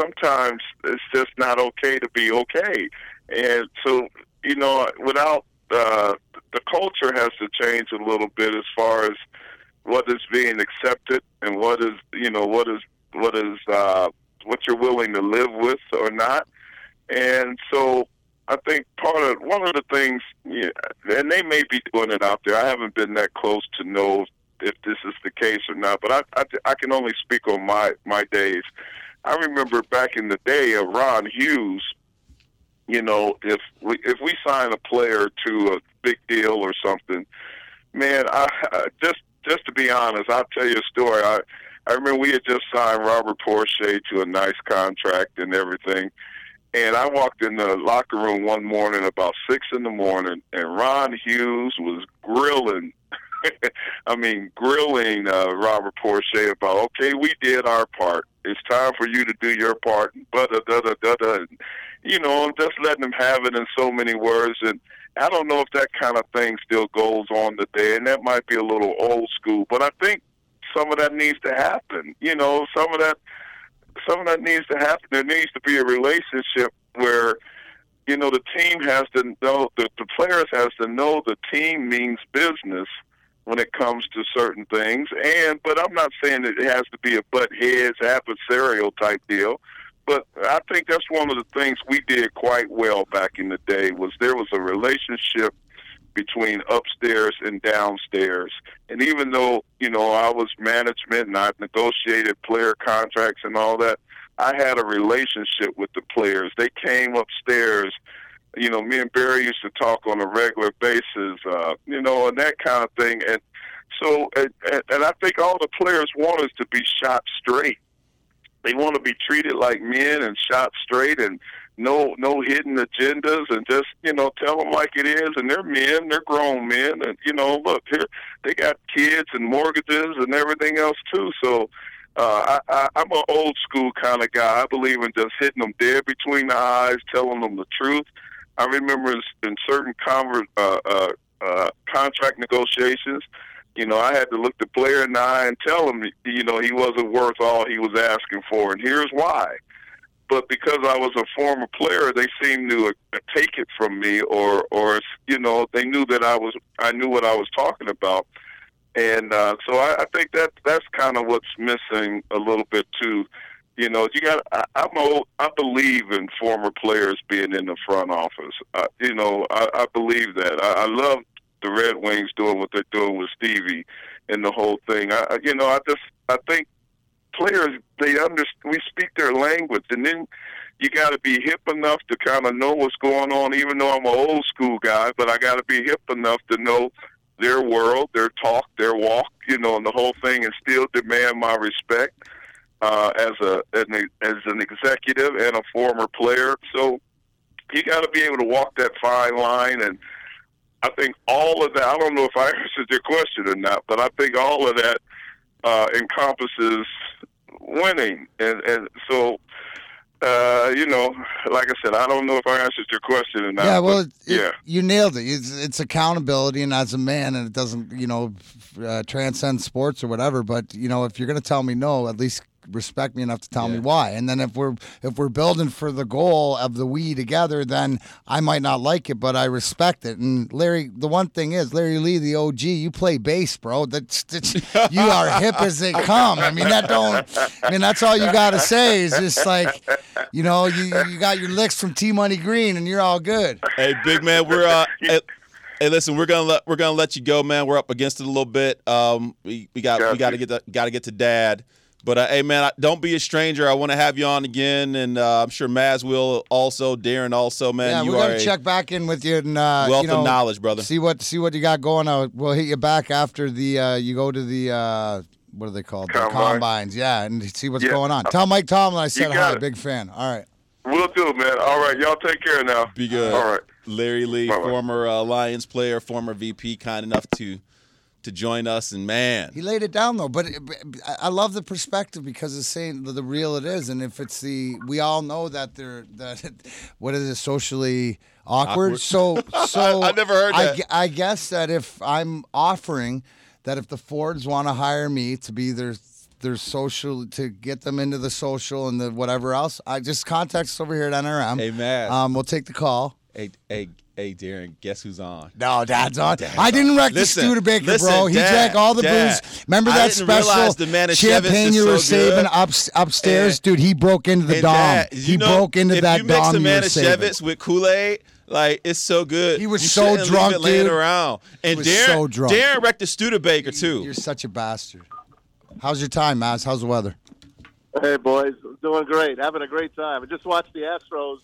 sometimes it's just not okay to be okay. And so, you know, without uh, the culture has to change a little bit as far as what is being accepted and what is, you know, what is what is uh, what you're willing to live with or not. And so, I think part of one of the things, yeah, and they may be doing it out there. I haven't been that close to know if this is the case or not, but I I, I can only speak on my my days. I remember back in the day of Ron Hughes. You know, if we if we sign a player to a big deal or something, man, I, I just just to be honest, I'll tell you a story. I I remember we had just signed Robert Porcher to a nice contract and everything. And I walked in the locker room one morning about six in the morning, and Ron Hughes was grilling. *laughs* I mean, grilling uh, Robert Porcher about, okay, we did our part. It's time for you to do your part. But da da da da da. You know, and just letting them have it in so many words. And I don't know if that kind of thing still goes on today, and that might be a little old school. But I think some of that needs to happen. You know, some of that some of that needs to happen. There needs to be a relationship where, you know, the team has to know the, the players has to know the team means business when it comes to certain things. And but I'm not saying that it has to be a butt heads adversarial type deal. but I think that's one of the things we did quite well back in the day was there was a relationship between upstairs and downstairs. And even though, you know, I was management and I negotiated player contracts and all that, I had a relationship with the players. They came upstairs. You know, me and Barry used to talk on a regular basis, uh, you know, and that kind of thing. And so, and, and I think all the players want us to be shot straight. They want to be treated like men and shot straight and no no hidden agendas and just you know tell them like it is and they're men they're grown men and you know look here they got kids and mortgages and everything else too so uh, I, I, I'm an old school kind of guy. I believe in just hitting them dead between the eyes, telling them the truth. I remember in, in certain conver- uh, uh, uh, contract negotiations, you know, I had to look the player in the eye and tell him, you know, he wasn't worth all he was asking for, and here's why. But because I was a former player, they seemed to uh, take it from me, or, or you know, they knew that I was, I knew what I was talking about, and uh, so I, I think that that's kind of what's missing a little bit too. You know, you got. I, I'm old, I believe in former players being in the front office. Uh, you know, I, I believe that. I, I love the Red Wings doing what they're doing with Stevie and the whole thing. I, I- you know, I just I think players they under we speak their language, and then you got to be hip enough to kind of know what's going on. Even though I'm an old school guy, but I got to be hip enough to know their world, their talk, their walk, you know, and the whole thing, and still demand my respect uh, as a as an, as an executive and a former player. So you got to be able to walk that fine line and. I think all of that. I don't know if I *laughs* answered your question or not, but I think all of that uh, encompasses winning, and and so uh, you know, like I said, I don't know if I answered your question or not. Yeah, well, it, yeah, you nailed it. It's, it's accountability, and as a man, and it doesn't, you know, uh, transcend sports or whatever. But you know, if you're going to tell me no, at least respect me enough to tell me why. And then if we're if we're building for the goal of the we together, then I might not like it, but I respect it. And Larry, the one thing is, Larry Lee, the OG, you play bass, bro. That's, that's *laughs* you are hip as they come. I mean, that don't. I mean, that's all you got to say is just like, you know, you you got your licks from T Money Green, and you're all good. Hey, big man, we're uh, hey, hey, listen, we're gonna let we're gonna let you go, man. We're up against it a little bit. Um, we, we got we got to get the, got to get to Dad. But uh, hey, man, don't be a stranger. I want to have you on again, and uh, I'm sure Maz will also, Darren also, man. yeah, you we're gonna check back in with you and uh, wealth you know, of knowledge, brother. See what see what you got going on. We'll hit you back after the uh, you go to the uh, what are they called? The combines, yeah, and see what's Yeah. going on. Tell Mike Tomlin I said hi, it. big fan. All right. we'll do, man. All right, y'all take care now. Be good. All right. Larry Lee, Bye-bye. former uh, Lions player, former VP, kind enough to to join us, and man, He laid it down though, but it, I- I love the perspective because it's saying the, the real it is, and if it's the we all know that they're that *laughs* what is it socially awkward. Awkward. So *laughs* so I never heard I that. gue- I guess that if I'm offering that if the Fords want to hire me to be their their social to get them into the social and the whatever else, I just contact us over here at NRM. Hey, Matt. um, we'll take the call. hey, hey, hey, Darren, guess who's on? No, Dad's on. Dad's I didn't wreck Listen, the Studebaker, listen, bro. He Dad, drank all the Dad. booze. Remember I that didn't special realize the Manischewitz champagne you were so saving up, upstairs, And- dude? He broke into the And dom. Dad, he know, broke into that you mix dom the you were saving. Manischewitz with Kool Aid, like it's so good. He was You so shouldn't leave drunk, it laying dude. around. And was Darren, so drunk. Darren wrecked the Studebaker too. You're such a bastard. How's your time, Maz? How's the weather? Hey, boys. Doing great. Having a great time. I just watched the Astros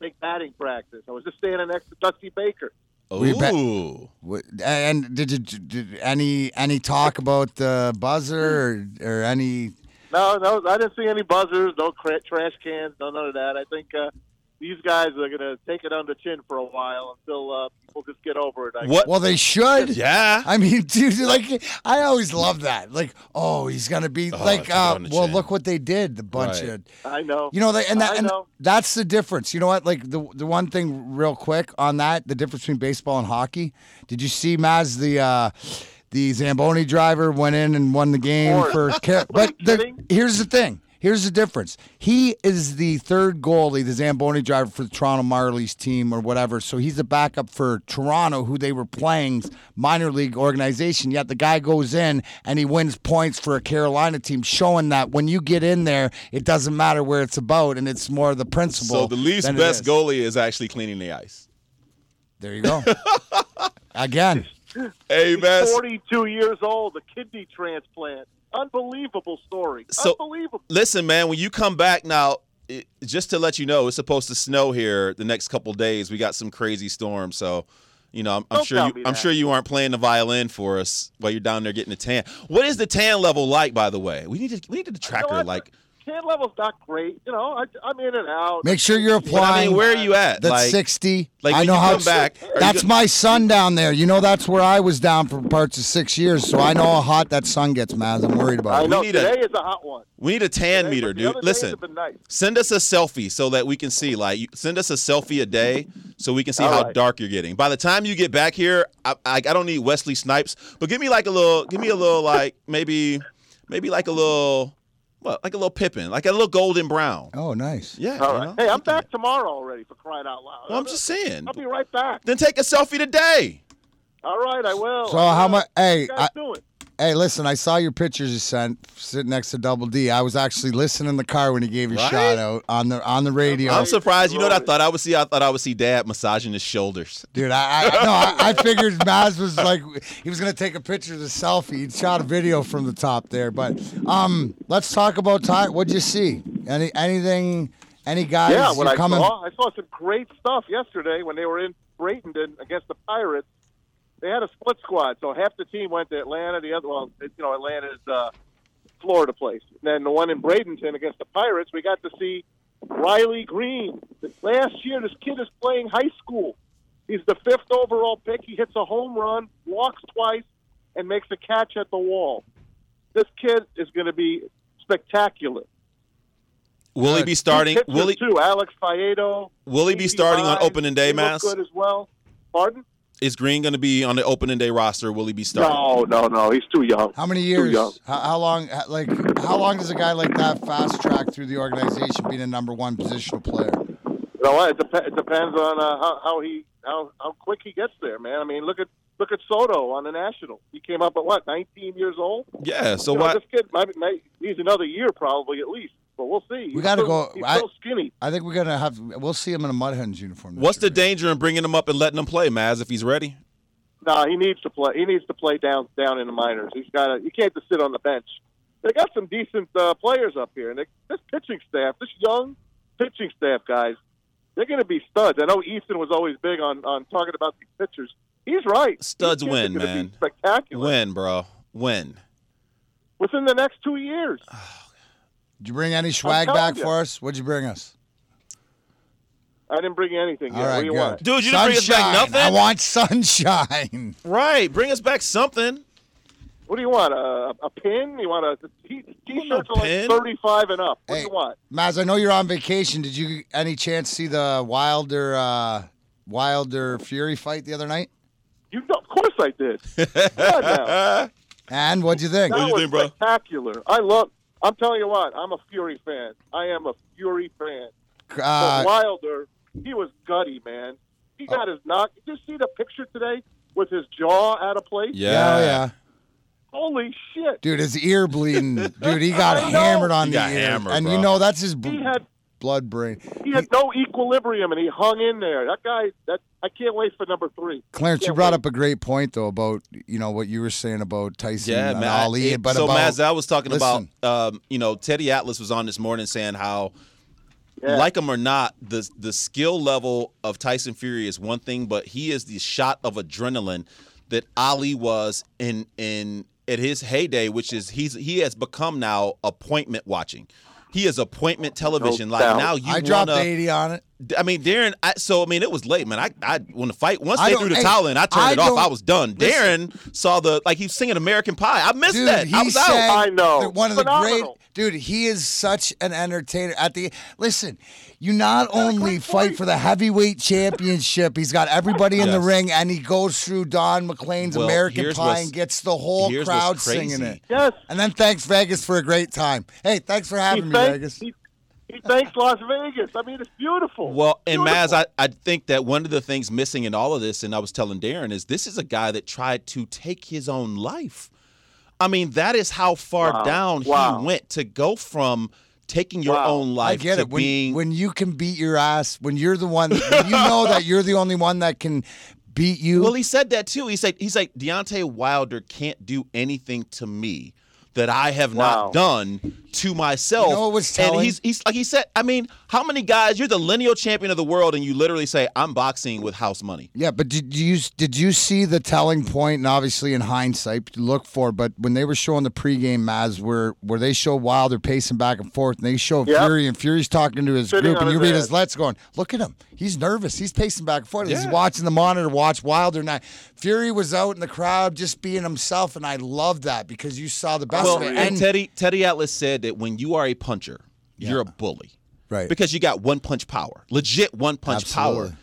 take batting practice. I was just standing next to Dusty Baker. Were Ooh. What- And did you did any any talk about the buzzer or, or any? No, no, I didn't see any buzzers, no cra- trash cans, no none of that. I think uh, these guys are going to take it on the chin for a while until uh, people just get over it. I What? Well, they should. Yeah. I mean, *laughs* dude, like I always love that. Like, oh, he's gonna be Oh, like, uh, well, chin. look what they did. The bunch Right. of I know. You know, they, and that, and know. that's the difference. You know what? Like the the one thing, real quick on that, the difference between baseball and hockey. Did you see Maz the uh, the Zamboni driver went in and won the game for? Car- *laughs* but the, here's the thing. Here's the difference. He is the third goalie, the Zamboni driver for the Toronto Marlies team or whatever. So he's the backup for Toronto, who they were playing minor league organization. Yet the guy goes in and he wins points for a Carolina team, showing that when you get in there, it doesn't matter where it's about, and it's more the principle. So the least best is. goalie is actually cleaning the ice. There you go. *laughs* Again. Hey, He's 42 years old, a kidney transplant. Unbelievable story. So- Unbelievable. Listen, man, when you come back now, it, just to let you know, it's supposed to snow here the next couple days. We got some crazy storms, so you know, I'm, I'm sure you, I'm sure you aren't playing the violin for us while you're down there getting a tan. What is the tan level like, by the way? We need to we need to track her like. Tan level's not great. You know, I, I'm in and out. Make sure you're But I applying. mean, where are you at? That's like, 60. like I know how come back, are you That's go- my son down there. You know, that's where I was down for parts of six years. So I know how hot that sun gets, Maz. I'm worried about I it. know need a- today is a hot one. We need a tan Today, meter, dude. Listen, nice. send us a selfie so that we can see. Like, send us a selfie a day so we can see All how right. dark you're getting. By the time you get back here, I, I, I don't need Wesley Snipes, but give me like a little, give me a little like maybe, maybe like a little, what, like a little Pippin, like a little golden brown. Oh, nice. Yeah. All you know? Hey, I'm back tomorrow already for crying out loud. Well, I'm just saying. I'll be right back. Then take a selfie today. All right, I will. So I how much? Hey, I, guys doing? Hey, listen. I saw your pictures you sent sitting next to Double D. I was actually listening in the car when he gave your Right? shout out on the on the radio. I'm surprised. You know what I thought I would see? I thought I would see Dad massaging his shoulders. Dude, I, I no, I, I figured Maz was like he was gonna take a picture of the selfie. He shot a video from the top there, but um, let's talk about Ty. What'd you see? Any anything? Any guys? Yeah, what I coming? saw, I saw some great stuff yesterday when they were in Bradenton against the Pirates. They had a split squad, so half the team went to Atlanta. The other, well, you know, Atlanta's uh, Florida place. And then the one in Bradenton against the Pirates, we got to see Riley Greene. Last year, this kid is playing high school. He's the fifth overall pick. He hits a home run, walks twice, and makes a catch at the wall. This kid is going to be spectacular. Will he be starting? Will he? too. Alex Faedo. Will he be starting on opening day, Maz? Good as well. Pardon? Is Greene going to be on the opening day roster? Will he be starting? No, no, no. He's too young. How many Too years? young. How, how long? Like how long does a guy like that fast track through the organization, being a number one positional player? You know what? It, dep- it depends on uh, how, how he how how quick he gets there, man. I mean, look at look at Soto on the National. He came up at what, 19 years old? Yeah. So You know, why? this kid might, might he's another year probably at least, but we'll see. He's gotta go- He's I- so skinny. I think we're gonna have. We'll see him in a Mudhens uniform. this What's the year. danger in bringing him up and letting him play, Maz, if he's ready? No, he needs to play. He needs to play down down in the minors. He's got to. You can't just sit on the bench. They got some decent uh, players up here, and they, this pitching staff, this young pitching staff, guys, they're going to be studs. I know Easton was always big on on talking about these pitchers. He's right. Studs These win, gonna be man. spectacular Win, bro? Win. within the next two years. *sighs* Did you bring any swag back you. for us? What'd you bring us? I didn't bring you anything All yet. right, what do you good. want? Dude, you didn't bring us back nothing? I want sunshine. *laughs* Right. Bring us back something. What do you want? A, a pin? You want a t- t-shirts no are like pin. thirty-five and up. What Hey. do you want? Maz, I know you're on vacation. Did you any chance see the Wilder uh, Wilder Fury fight the other night? You know, of course I did. Come now. *laughs* And what'd you think? That What do you was think, bro? spectacular. I love. I'm telling you what. I'm a Fury fan. I am a Fury fan. Uh, but Wilder, he was gutty, man. He got his knock. Did you see the picture today with his jaw out of place? Yeah. yeah, oh, yeah. Holy shit! Dude, his ear bleeding. *laughs* Dude, he got hammered on He the got ear. hammered, and bro. you know that's his b- He had blood brain. he had no equilibrium, and he hung in there. That guy. That I can't wait for number three. Clarence, you Can't brought wait. up a great point though about you know what you were saying about Tyson Yeah, and man. Ali, It- but so, about Maz, I was talking listen. about, um, you know, Teddy Atlas was on this morning saying how, Yeah. like him or not, the the skill level of Tyson Fury is one thing, but he is the shot of adrenaline that Ali was in in at his heyday, which is he's he has become now appointment watching. He is appointment television. like now you I dropped wanna, eighty on it. I mean, Darren. I, so I mean, it was late, man. I, I when the fight once I they threw the hey, towel in, I turned I it off. I was done. listen. Darren saw the like he was singing American Pie. I missed Dude, that. he I was sang out. I know. one of the great Dude, he is such an entertainer. At the listen, you not only fight for the heavyweight championship, he's got everybody in the Yes. ring, and he goes through Don McLean's Well, American here's Pie what's- and gets the whole here's what's crowd crazy. singing it. Yes. And then thanks Vegas for a great time. Hey, thanks for He having me, thanks, Vegas. he, he thanks Las Vegas. I mean, it's beautiful. Well, and Beautiful. Maz, I, I think that one of the things missing in all of this, and I was telling Darren, is this is a guy that tried to take his own life. I mean, that is how far Wow. down Wow. he went to go from taking your Wow. own life I get to it. When, being. when you can beat your ass, when you're the one, when you know that you're the only one that can beat you. well, he said that too. He said he's like Deontay Wilder can't do anything to me that I have Wow. not done to myself. You know what was and he's he's like he said. I mean, how many guys? You're the lineal champion of the world, and you literally say I'm boxing with house money. Yeah, but did you did you see the telling point? And obviously, in hindsight, to look for. But when they were showing the pregame Maz, where where they show Wilder pacing back and forth, and they show Yep. Fury, and Fury's talking to his Sitting group, and you read his let's going, look at him, he's nervous, he's pacing back and forth, he's watching the monitor, watch Wilder. Now Fury was out in the crowd just being himself, and I love that because you saw the best Well, and Teddy Teddy Atlas said that when you are a puncher, you're a bully. Right. Because you got one punch power. Legit one punch Absolutely. power.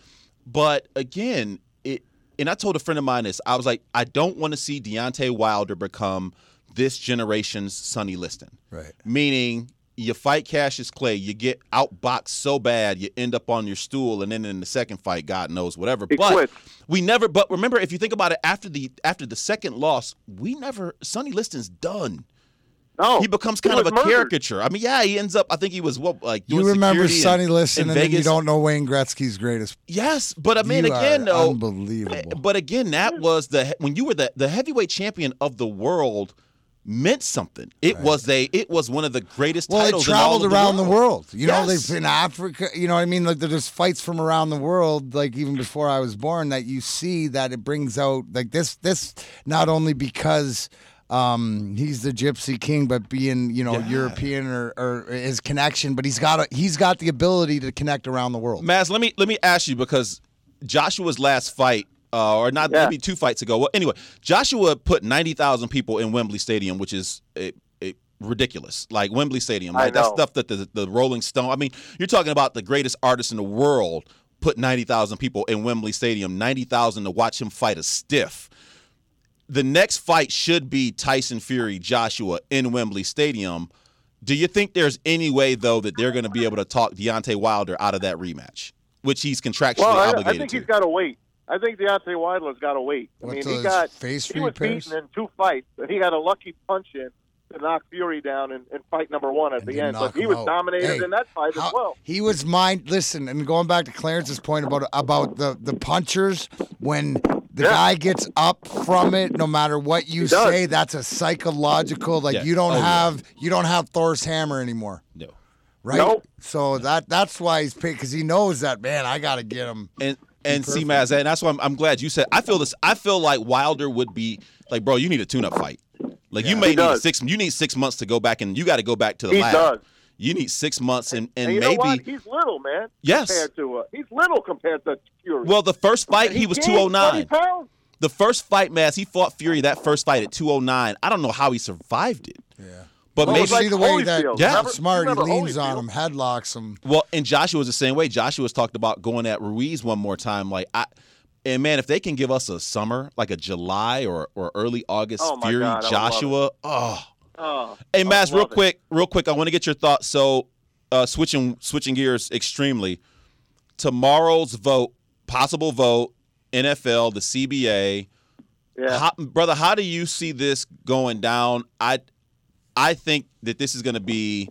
But again, it and I told a friend of mine this. I was like, I don't want to see Deontay Wilder become this generation's Sonny Liston. Right. Meaning you fight Cassius Clay, you get outboxed so bad, you end up on your stool, and then in the second fight, God knows whatever. He but quits. we never. But remember, if you think about it, after the after the second loss, we never. Sonny Liston's done no, he becomes kind of a murdered. caricature. I mean, yeah, he ends up. I think he was what like you remember Sonny Liston, in and then you don't know Wayne Gretzky's greatest. Yes, but I mean, You again, are though, unbelievable. But again, that was the when you were the the heavyweight champion of the world meant something. It was a it was one of the greatest Well, it titles in all traveled of the around the world. You know, Yes. they've in Africa. You know what I mean? Like there's fights from around the world. Like even before I was born, that you see that it brings out like this. This not only because um, he's the Gypsy King, but being you know European or, or his connection, but he's got a, he's got the ability to connect around the world. Maz, let me let me ask you because Joshua's last fight, uh, or not Yeah. maybe two fights ago. Well, anyway, Joshua put ninety thousand people in Wembley Stadium, which is eh, eh, ridiculous. Like Wembley Stadium, right? That's stuff that the the Rolling Stone. I mean, you're talking about the greatest artist in the world put ninety thousand people in Wembley Stadium, ninety thousand to watch him fight a stiff. The next fight should be Tyson Fury Joshua in Wembley Stadium. Do you think there's any way though that they're going to be able to talk Deontay Wilder out of that rematch, which he's contractually obligated to. Well, I, I think to? he's got to wait. I think Deontay Wilder's got to wait. I What, mean, he got face he was repairs? beaten in two fights. and He got a lucky punch in to knock Fury down in, in fight number one at And the end. knock But he was out. dominated Hey, in that fight How- as well. He was mind. Listen, and going back to Clarence's point about about the the punchers when the Yeah. guy gets up from it, no matter what you say, that's a psychological. Like Yeah. you don't Oh, yeah. have you don't have Thor's hammer anymore, no. right? Nope. So that that's why he's picked because he knows that man. I got to get him. And and see, Maz, and that's why I'm, I'm glad you said. I feel this. I feel like Wilder would be like, bro, you need a tune-up fight. Like you may He need does. six. You need six months to go back, and you got to go back to the He lab. does. You need six months, and and, And you maybe. know what? He's little, man. Yes. Compared to uh, he's little compared to Fury. Well, the first fight he, was 209. The first fight, Maz, he fought Fury that first fight at 209. I don't know how he survived it. Yeah. But Well, maybe see the way that Holyfield. Yeah. Remember- smart. He remember leans on Holyfield? him, headlocks him. Well, and Joshua was the same way. Joshua was talked about going at Ruiz one more time. Like I and man, if they can give us a summer, like a July or, or early August Oh, Fury God, I would love Joshua. Oh. Oh, Hey Maz, real love it. quick, real quick, I want to get your thoughts. So uh switching switching gears extremely. Tomorrow's vote, possible vote, NFL, the CBA. Yeah. How, brother, how do you see this going down? I I think that this is going to be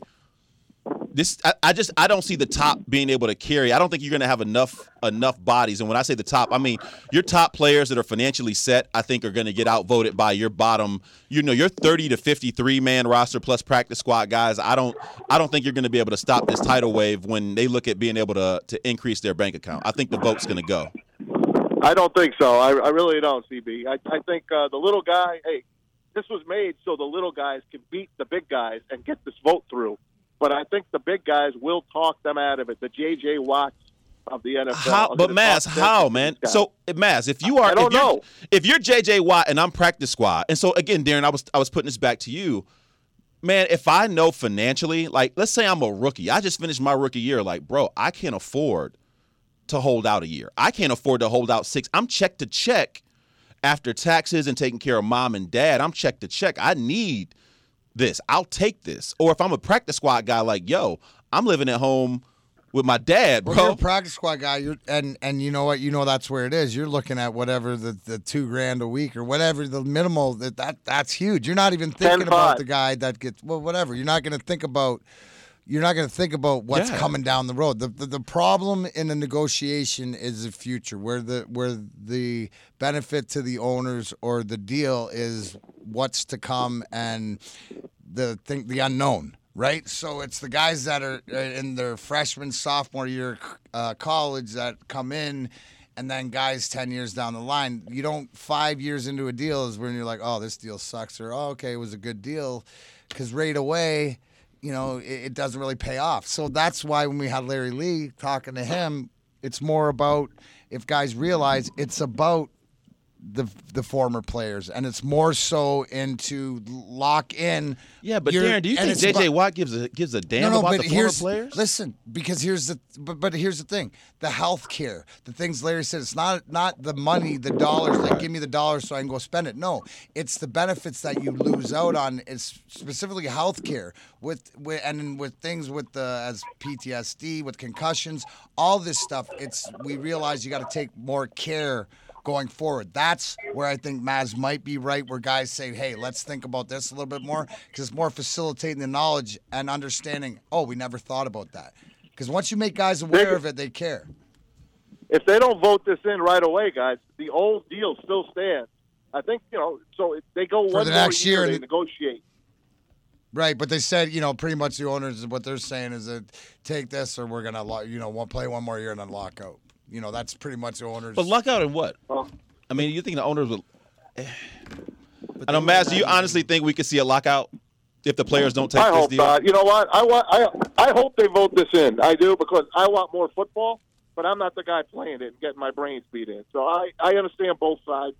this. I, I just I don't see the top being able to carry. I don't think you're going to have enough enough bodies. And when I say the top, I mean your top players that are financially set. I think are going to get outvoted by your bottom. You know, your 30 to 53 man roster plus practice squad guys. I don't I don't think you're going to be able to stop this tidal wave when they look at being able to to increase their bank account. I think the vote's going to go. I don't think so. I, I really don't, CB. I, I think uh, the little guy. Hey, this was made so the little guys can beat the big guys and get this vote through. But I think the big guys will talk them out of it. The J.J. Watts of the NFL. How, but talk how, man? So eh, Maz, if you are, I don't if you're, know. if you're JJ Watt and I'm practice squad, and so again, Darren, I was I was putting this back to you. man, if I know financially, like let's say I'm a rookie, I just finished my rookie year, like, bro, I can't afford to hold out a year. I can't afford to hold out six. I'm check to check after taxes and taking care of mom and dad. I'm check to check. I need this. I'll take this. Or if I'm a practice squad guy, like, yo, I'm living at home with my dad, Well, you're bro. a practice squad guy. You're and and you know what? You know that's where it is. You're looking at whatever the, the two grand a week or whatever the minimal that, that that's huge. You're not even thinking about the guy that gets well, whatever. You're not going to think about. You're not going to think about what's Yeah. coming down the road. The, the the problem in the negotiation is the future, where the where the benefit to the owners or the deal is what's to come and the thing the unknown right so it's the guys that are uh, in their freshman sophomore year uh, college that come in and then guys 10 years down the line you don't five years into a deal is when you're like oh this deal sucks or oh okay it was a good deal because right away you know it, it doesn't really pay off. So that's why when we had larry lee talking to him it's more about if guys realize it's about the the former players, and it's more so into lock in. Yeah, but your- Darren, do you think JJ about- Watt gives a gives a damn no, no, about the former players? listen because here's the but, but here's the thing: the health care, the things Larry said. It's not not the money, the dollars. Like give me the dollars so I can go spend it. No, it's the benefits that you lose out on. It's specifically health care with, with and with things with the as PTSD, with concussions, all this stuff. It's we realize you got to take more care going forward. That's where I think Maz might be right, where guys say, hey, let's think about this a little bit more, because it's more facilitating the knowledge and understanding, oh, we never thought about that. Because once you make guys aware of it, they care. if they don't vote this in right away, guys, the old deal still stands. I think you know. So if they go For one the next year. year, They and- negotiate. Right, but they said, you know, pretty much the owners, what they're saying is that take this or we're going to, you know, play one more year and then lock out. You know, that's pretty much the owners. But luck out in what? Well, I mean, you think the owners will? Eh. I know, Matt. Do you honestly think we could see a lockout if the players don't take I this hope deal? not. You know what? I want. I I hope they vote this in. I do because I want more football, but I'm not the guy playing it and getting my brains beat in. So I I understand both sides,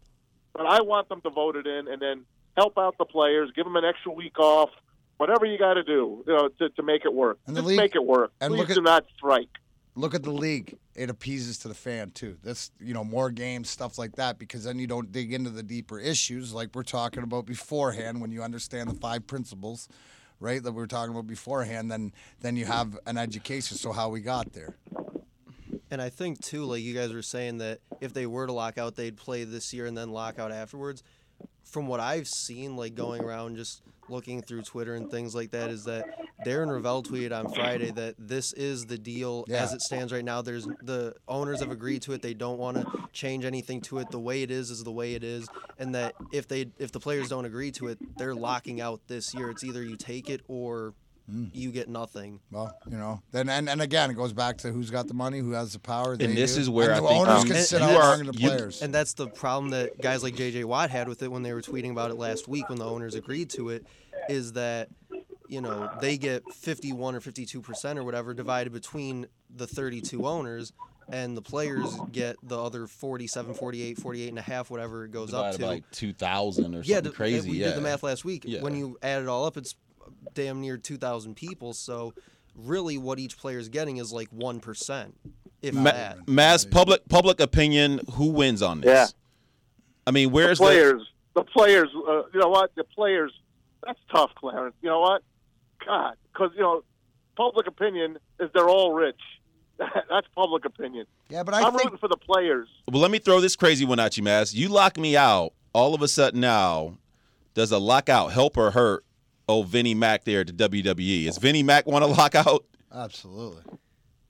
but I want them to vote it in and then help out the players, give them an extra week off, whatever you got to do, you know, to, to make it work. And Just league- make it work. and Please look at- do not strike. Look at the league. It appeases to the fan too. That's you know more games, stuff like that, because then you don't dig into the deeper issues like we're talking about beforehand. When you understand the five principles, right, that we were talking about beforehand, then then you have an education. So how we got there. And I think too, like you guys were saying that if they were to lock out, they'd play this year and then lock out afterwards. From what I've seen, like going around just looking through Twitter and things like that, is that Darren Rovell tweeted on Friday that this is the deal as it stands right now. There's the owners have agreed to it. They don't want to change anything to it. The way it is is the way it is, and that if they if the players don't agree to it, they're locking out this year. It's either you take it or Mm. you get nothing. Well, you know, then and, and again, it goes back to who's got the money, who has the power. they And this do. is where and I the think owners you- can and- sit you out are- longer than the you- players. And that's the problem that guys like JJ Watt had with it when they were tweeting about it last week when the owners agreed to it is that you know they get 51 or 52% or whatever divided between the 32 owners and the players get the other 47 48 48 and a half whatever it goes up to by like two thousand or yeah, something d- crazy. we yeah. did the math last week. Yeah. When you add it all up, it's damn near 2,000 people. So really, what each player is getting is like one percent, if Ma- that. mass public public opinion. Who wins on this? Yeah. I mean, where's the players? The, players. Uh, you know what? The players. That's tough, Clarence. You know what? God, because you know, public opinion is they're all rich. *laughs* that's public opinion. Yeah, but I I'm think rooting for the players. Well, let me throw this crazy one at you, Maz. You lock me out. All of a sudden now, does a lockout help or hurt? Oh, Vinnie Mac there to WWE. Is Vinnie Mac want to lock out? absolutely,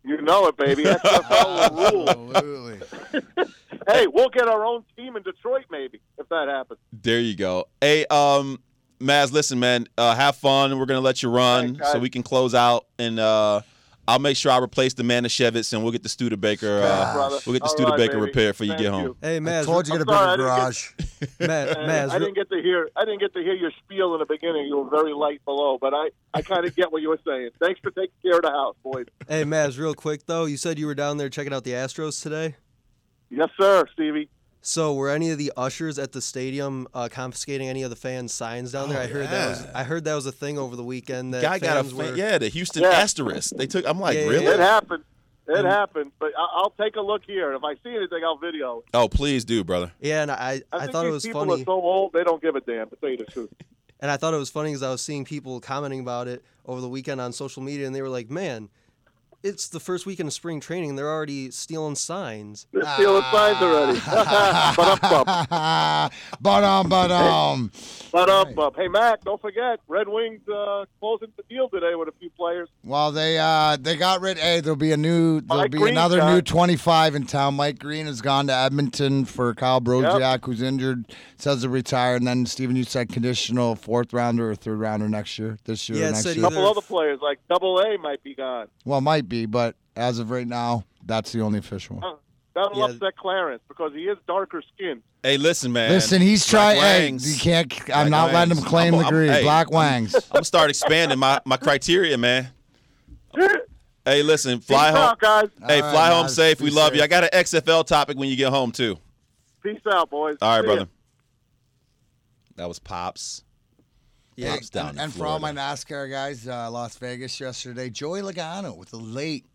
You know it, baby. That's the rule. absolutely. *laughs* Hey, we'll get our own team in Detroit, maybe, if that happens. There you go. Hey, um, Maz, listen, man, uh, have fun. We're gonna let you run Thanks, so we can close out, and uh, I'll make sure I replace the Manischewitz, and we'll get the Studebaker. Uh, Brother. we'll get the All Studebaker right, repaired for you Thank get home. you. Hey, I told you I'm get a sorry, bigger I didn't garage. *laughs* Maz, Maz, I didn't get to hear. I didn't get to hear your spiel in the beginning. You were very light below, but I, I kind of get what you were saying. Thanks for taking care of the house, boys. hey, Maz, real quick though, you said you were down there checking out the Astros today. Yes, sir, Stevie. So were any of the ushers at the stadium uh, confiscating any of the fans' signs down there? Oh, I heard that was. I heard that was a thing over the weekend. That Guy got a fan, were, yeah, the Houston Yeah. asterisk. They took. I'm like, Yeah, yeah, really? It happened. It And- happened. But I- I'll take a look here. And if I see anything, I'll video. Oh, please do, brother. Yeah, and I I, I, thought it these was people funny. are so old they don't give a damn. To tell you the truth. *laughs* And I thought it was funny because I was seeing people commenting about it over the weekend on social media, and they were like, "Man, it's the first weekend of spring training, and they're already stealing signs." They're stealing signs already. but up, up. but um, but um, But up, up. Hey, Mac, don't forget, Red Wings uh, closing the deal today with a few players. well, they uh they got rid. Hey, there'll be a new. There'll Mike be Green's another gone. new 25 in town. Mike Green has gone to Edmonton for Kyle Brodziak, who's injured. Says to retire, and then Stephen, you said conditional fourth rounder or third rounder next year. This year, Yeah, or next year. A couple other players, like Double A, might be gone. Well, might be, but as of right now, that's the only official one. Uh, That'll Yeah. upset Clarence because he is darker skinned. Hey, listen, man. Listen, he's trying. Hey, Wangs. you can't. I'm Black not letting him Wangs. claim I'm- the green. hey. Black Wangs. I'm gonna start expanding my my criteria, man. *laughs* Hey, listen, fly Peace home. out, guys. Hey, All right, fly home Maz. safe. We Be love you. I got an XFL topic when you get home too. Peace out, boys. All right, See ya. brother. That was pops. Yeah, Pops down and, and for all my NASCAR guys, uh, Las Vegas yesterday, Joey Logano with a late,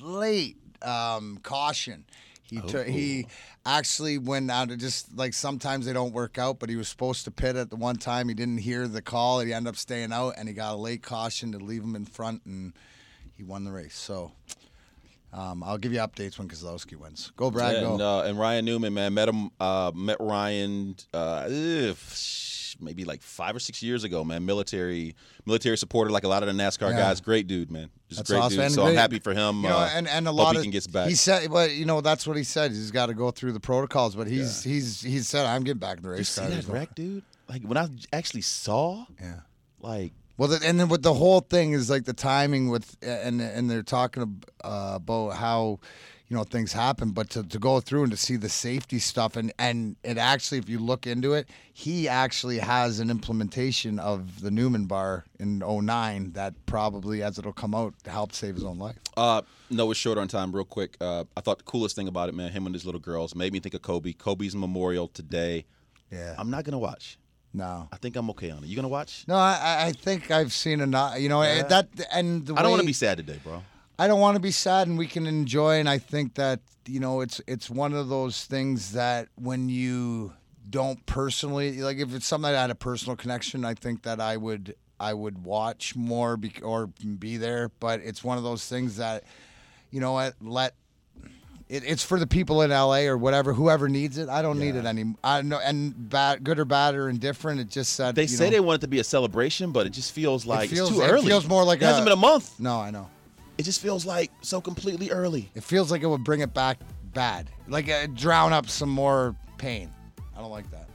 late um, caution. He took, he actually went out. Of just like sometimes they don't work out, but he was supposed to pit at the one time. He didn't hear the call. He ended up staying out, and he got a late caution to leave him in front, and he won the race. So. Um, I'll give you updates when Keselowski wins. Go, Brad. Yeah, go. and, uh, and Ryan Newman, man, met him, uh, met Ryan, uh, sh- maybe like five or six years ago, man. Military, military supporter, like a lot of the NASCAR Yeah. guys. Great dude, man. Just That's great awesome. dude. And So I'm happy for him. You know, uh, and, and a lot he of can get back. He said, but you know, that's what he said. He's got to go through the protocols. But he's he's he said, I'm getting back in the race. you see that wreck, dude? Like when I actually saw, Yeah. like Well, and then with the whole thing is like the timing with and and they're talking uh, about how you know things happen, but to, to go through and to see the safety stuff and and it actually, if you look into it, he actually has an implementation of the Newman bar in 09 that probably, as it'll come out, helped save his own life. Uh, no, we're short on time. Real quick, uh, I thought the coolest thing about it, man, him and his little girls made me think of Kobe. Kobe's memorial today. Yeah. I'm not gonna watch. No. I think I'm okay on it. You gonna watch? No, I, I think I've seen enough. You know Yeah. that, and the I don't want to be sad today, bro. I don't want to be sad, and we can enjoy. And I think that you know, it's it's one of those things that when you don't personally like, if it's something that I had a personal connection, I think that I would I would watch more be, or be there. But it's one of those things that you know what let. It, it's for the people in LA or whatever, whoever needs it. I don't need it anymore. I know, and bad, good or bad or indifferent. It just said They say know, they want it to be a celebration, but it just feels like feels- it's too early. it early. feels more like it hasn't been a month. No, I know. It just feels like so completely early. It feels like it would bring it back bad, like uh, drown up some more pain. I don't like that.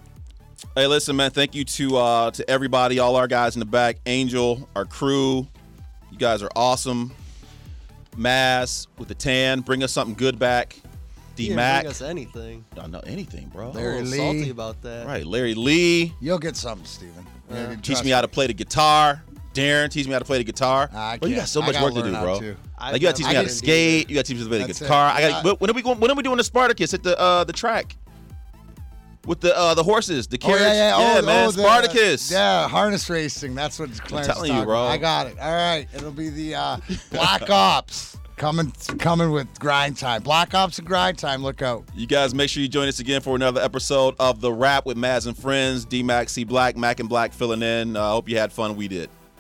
Hey, listen, man. Thank you to uh, to everybody, all our guys in the back, Angel, our crew. You guys are awesome. Maz with the tan, bring us something good back. He D didn't Mac, bring us anything. don't know anything, bro. I'm a Larry little Lee. salty about that. Right, Larry Lee, You'll get something, Steven. Yeah, teach trust me how to play the guitar. Darren, teach me how to play the guitar. I Bro, you got so much work to do, bro. to. I've Like you got to teach me how to skate. You got to teach me how to play the That's it. guitar. I I got. When are we going? When are we doing the Spartacus at the uh, the track? With the uh, the horses, the Oh carriage. yeah, yeah, oh, man, oh, the- Spartacus. yeah, harness racing. That's what Clarence telling you, bro. about. I got it. All right, it'll be the uh, Black *laughs* Ops coming coming with grind time. Black Ops and grind time. Look out. You guys make sure you join us again for another episode of The Rap with Maz and Friends. D Mac, C Black, Mac and Black filling in. I uh, hope you had fun. We did.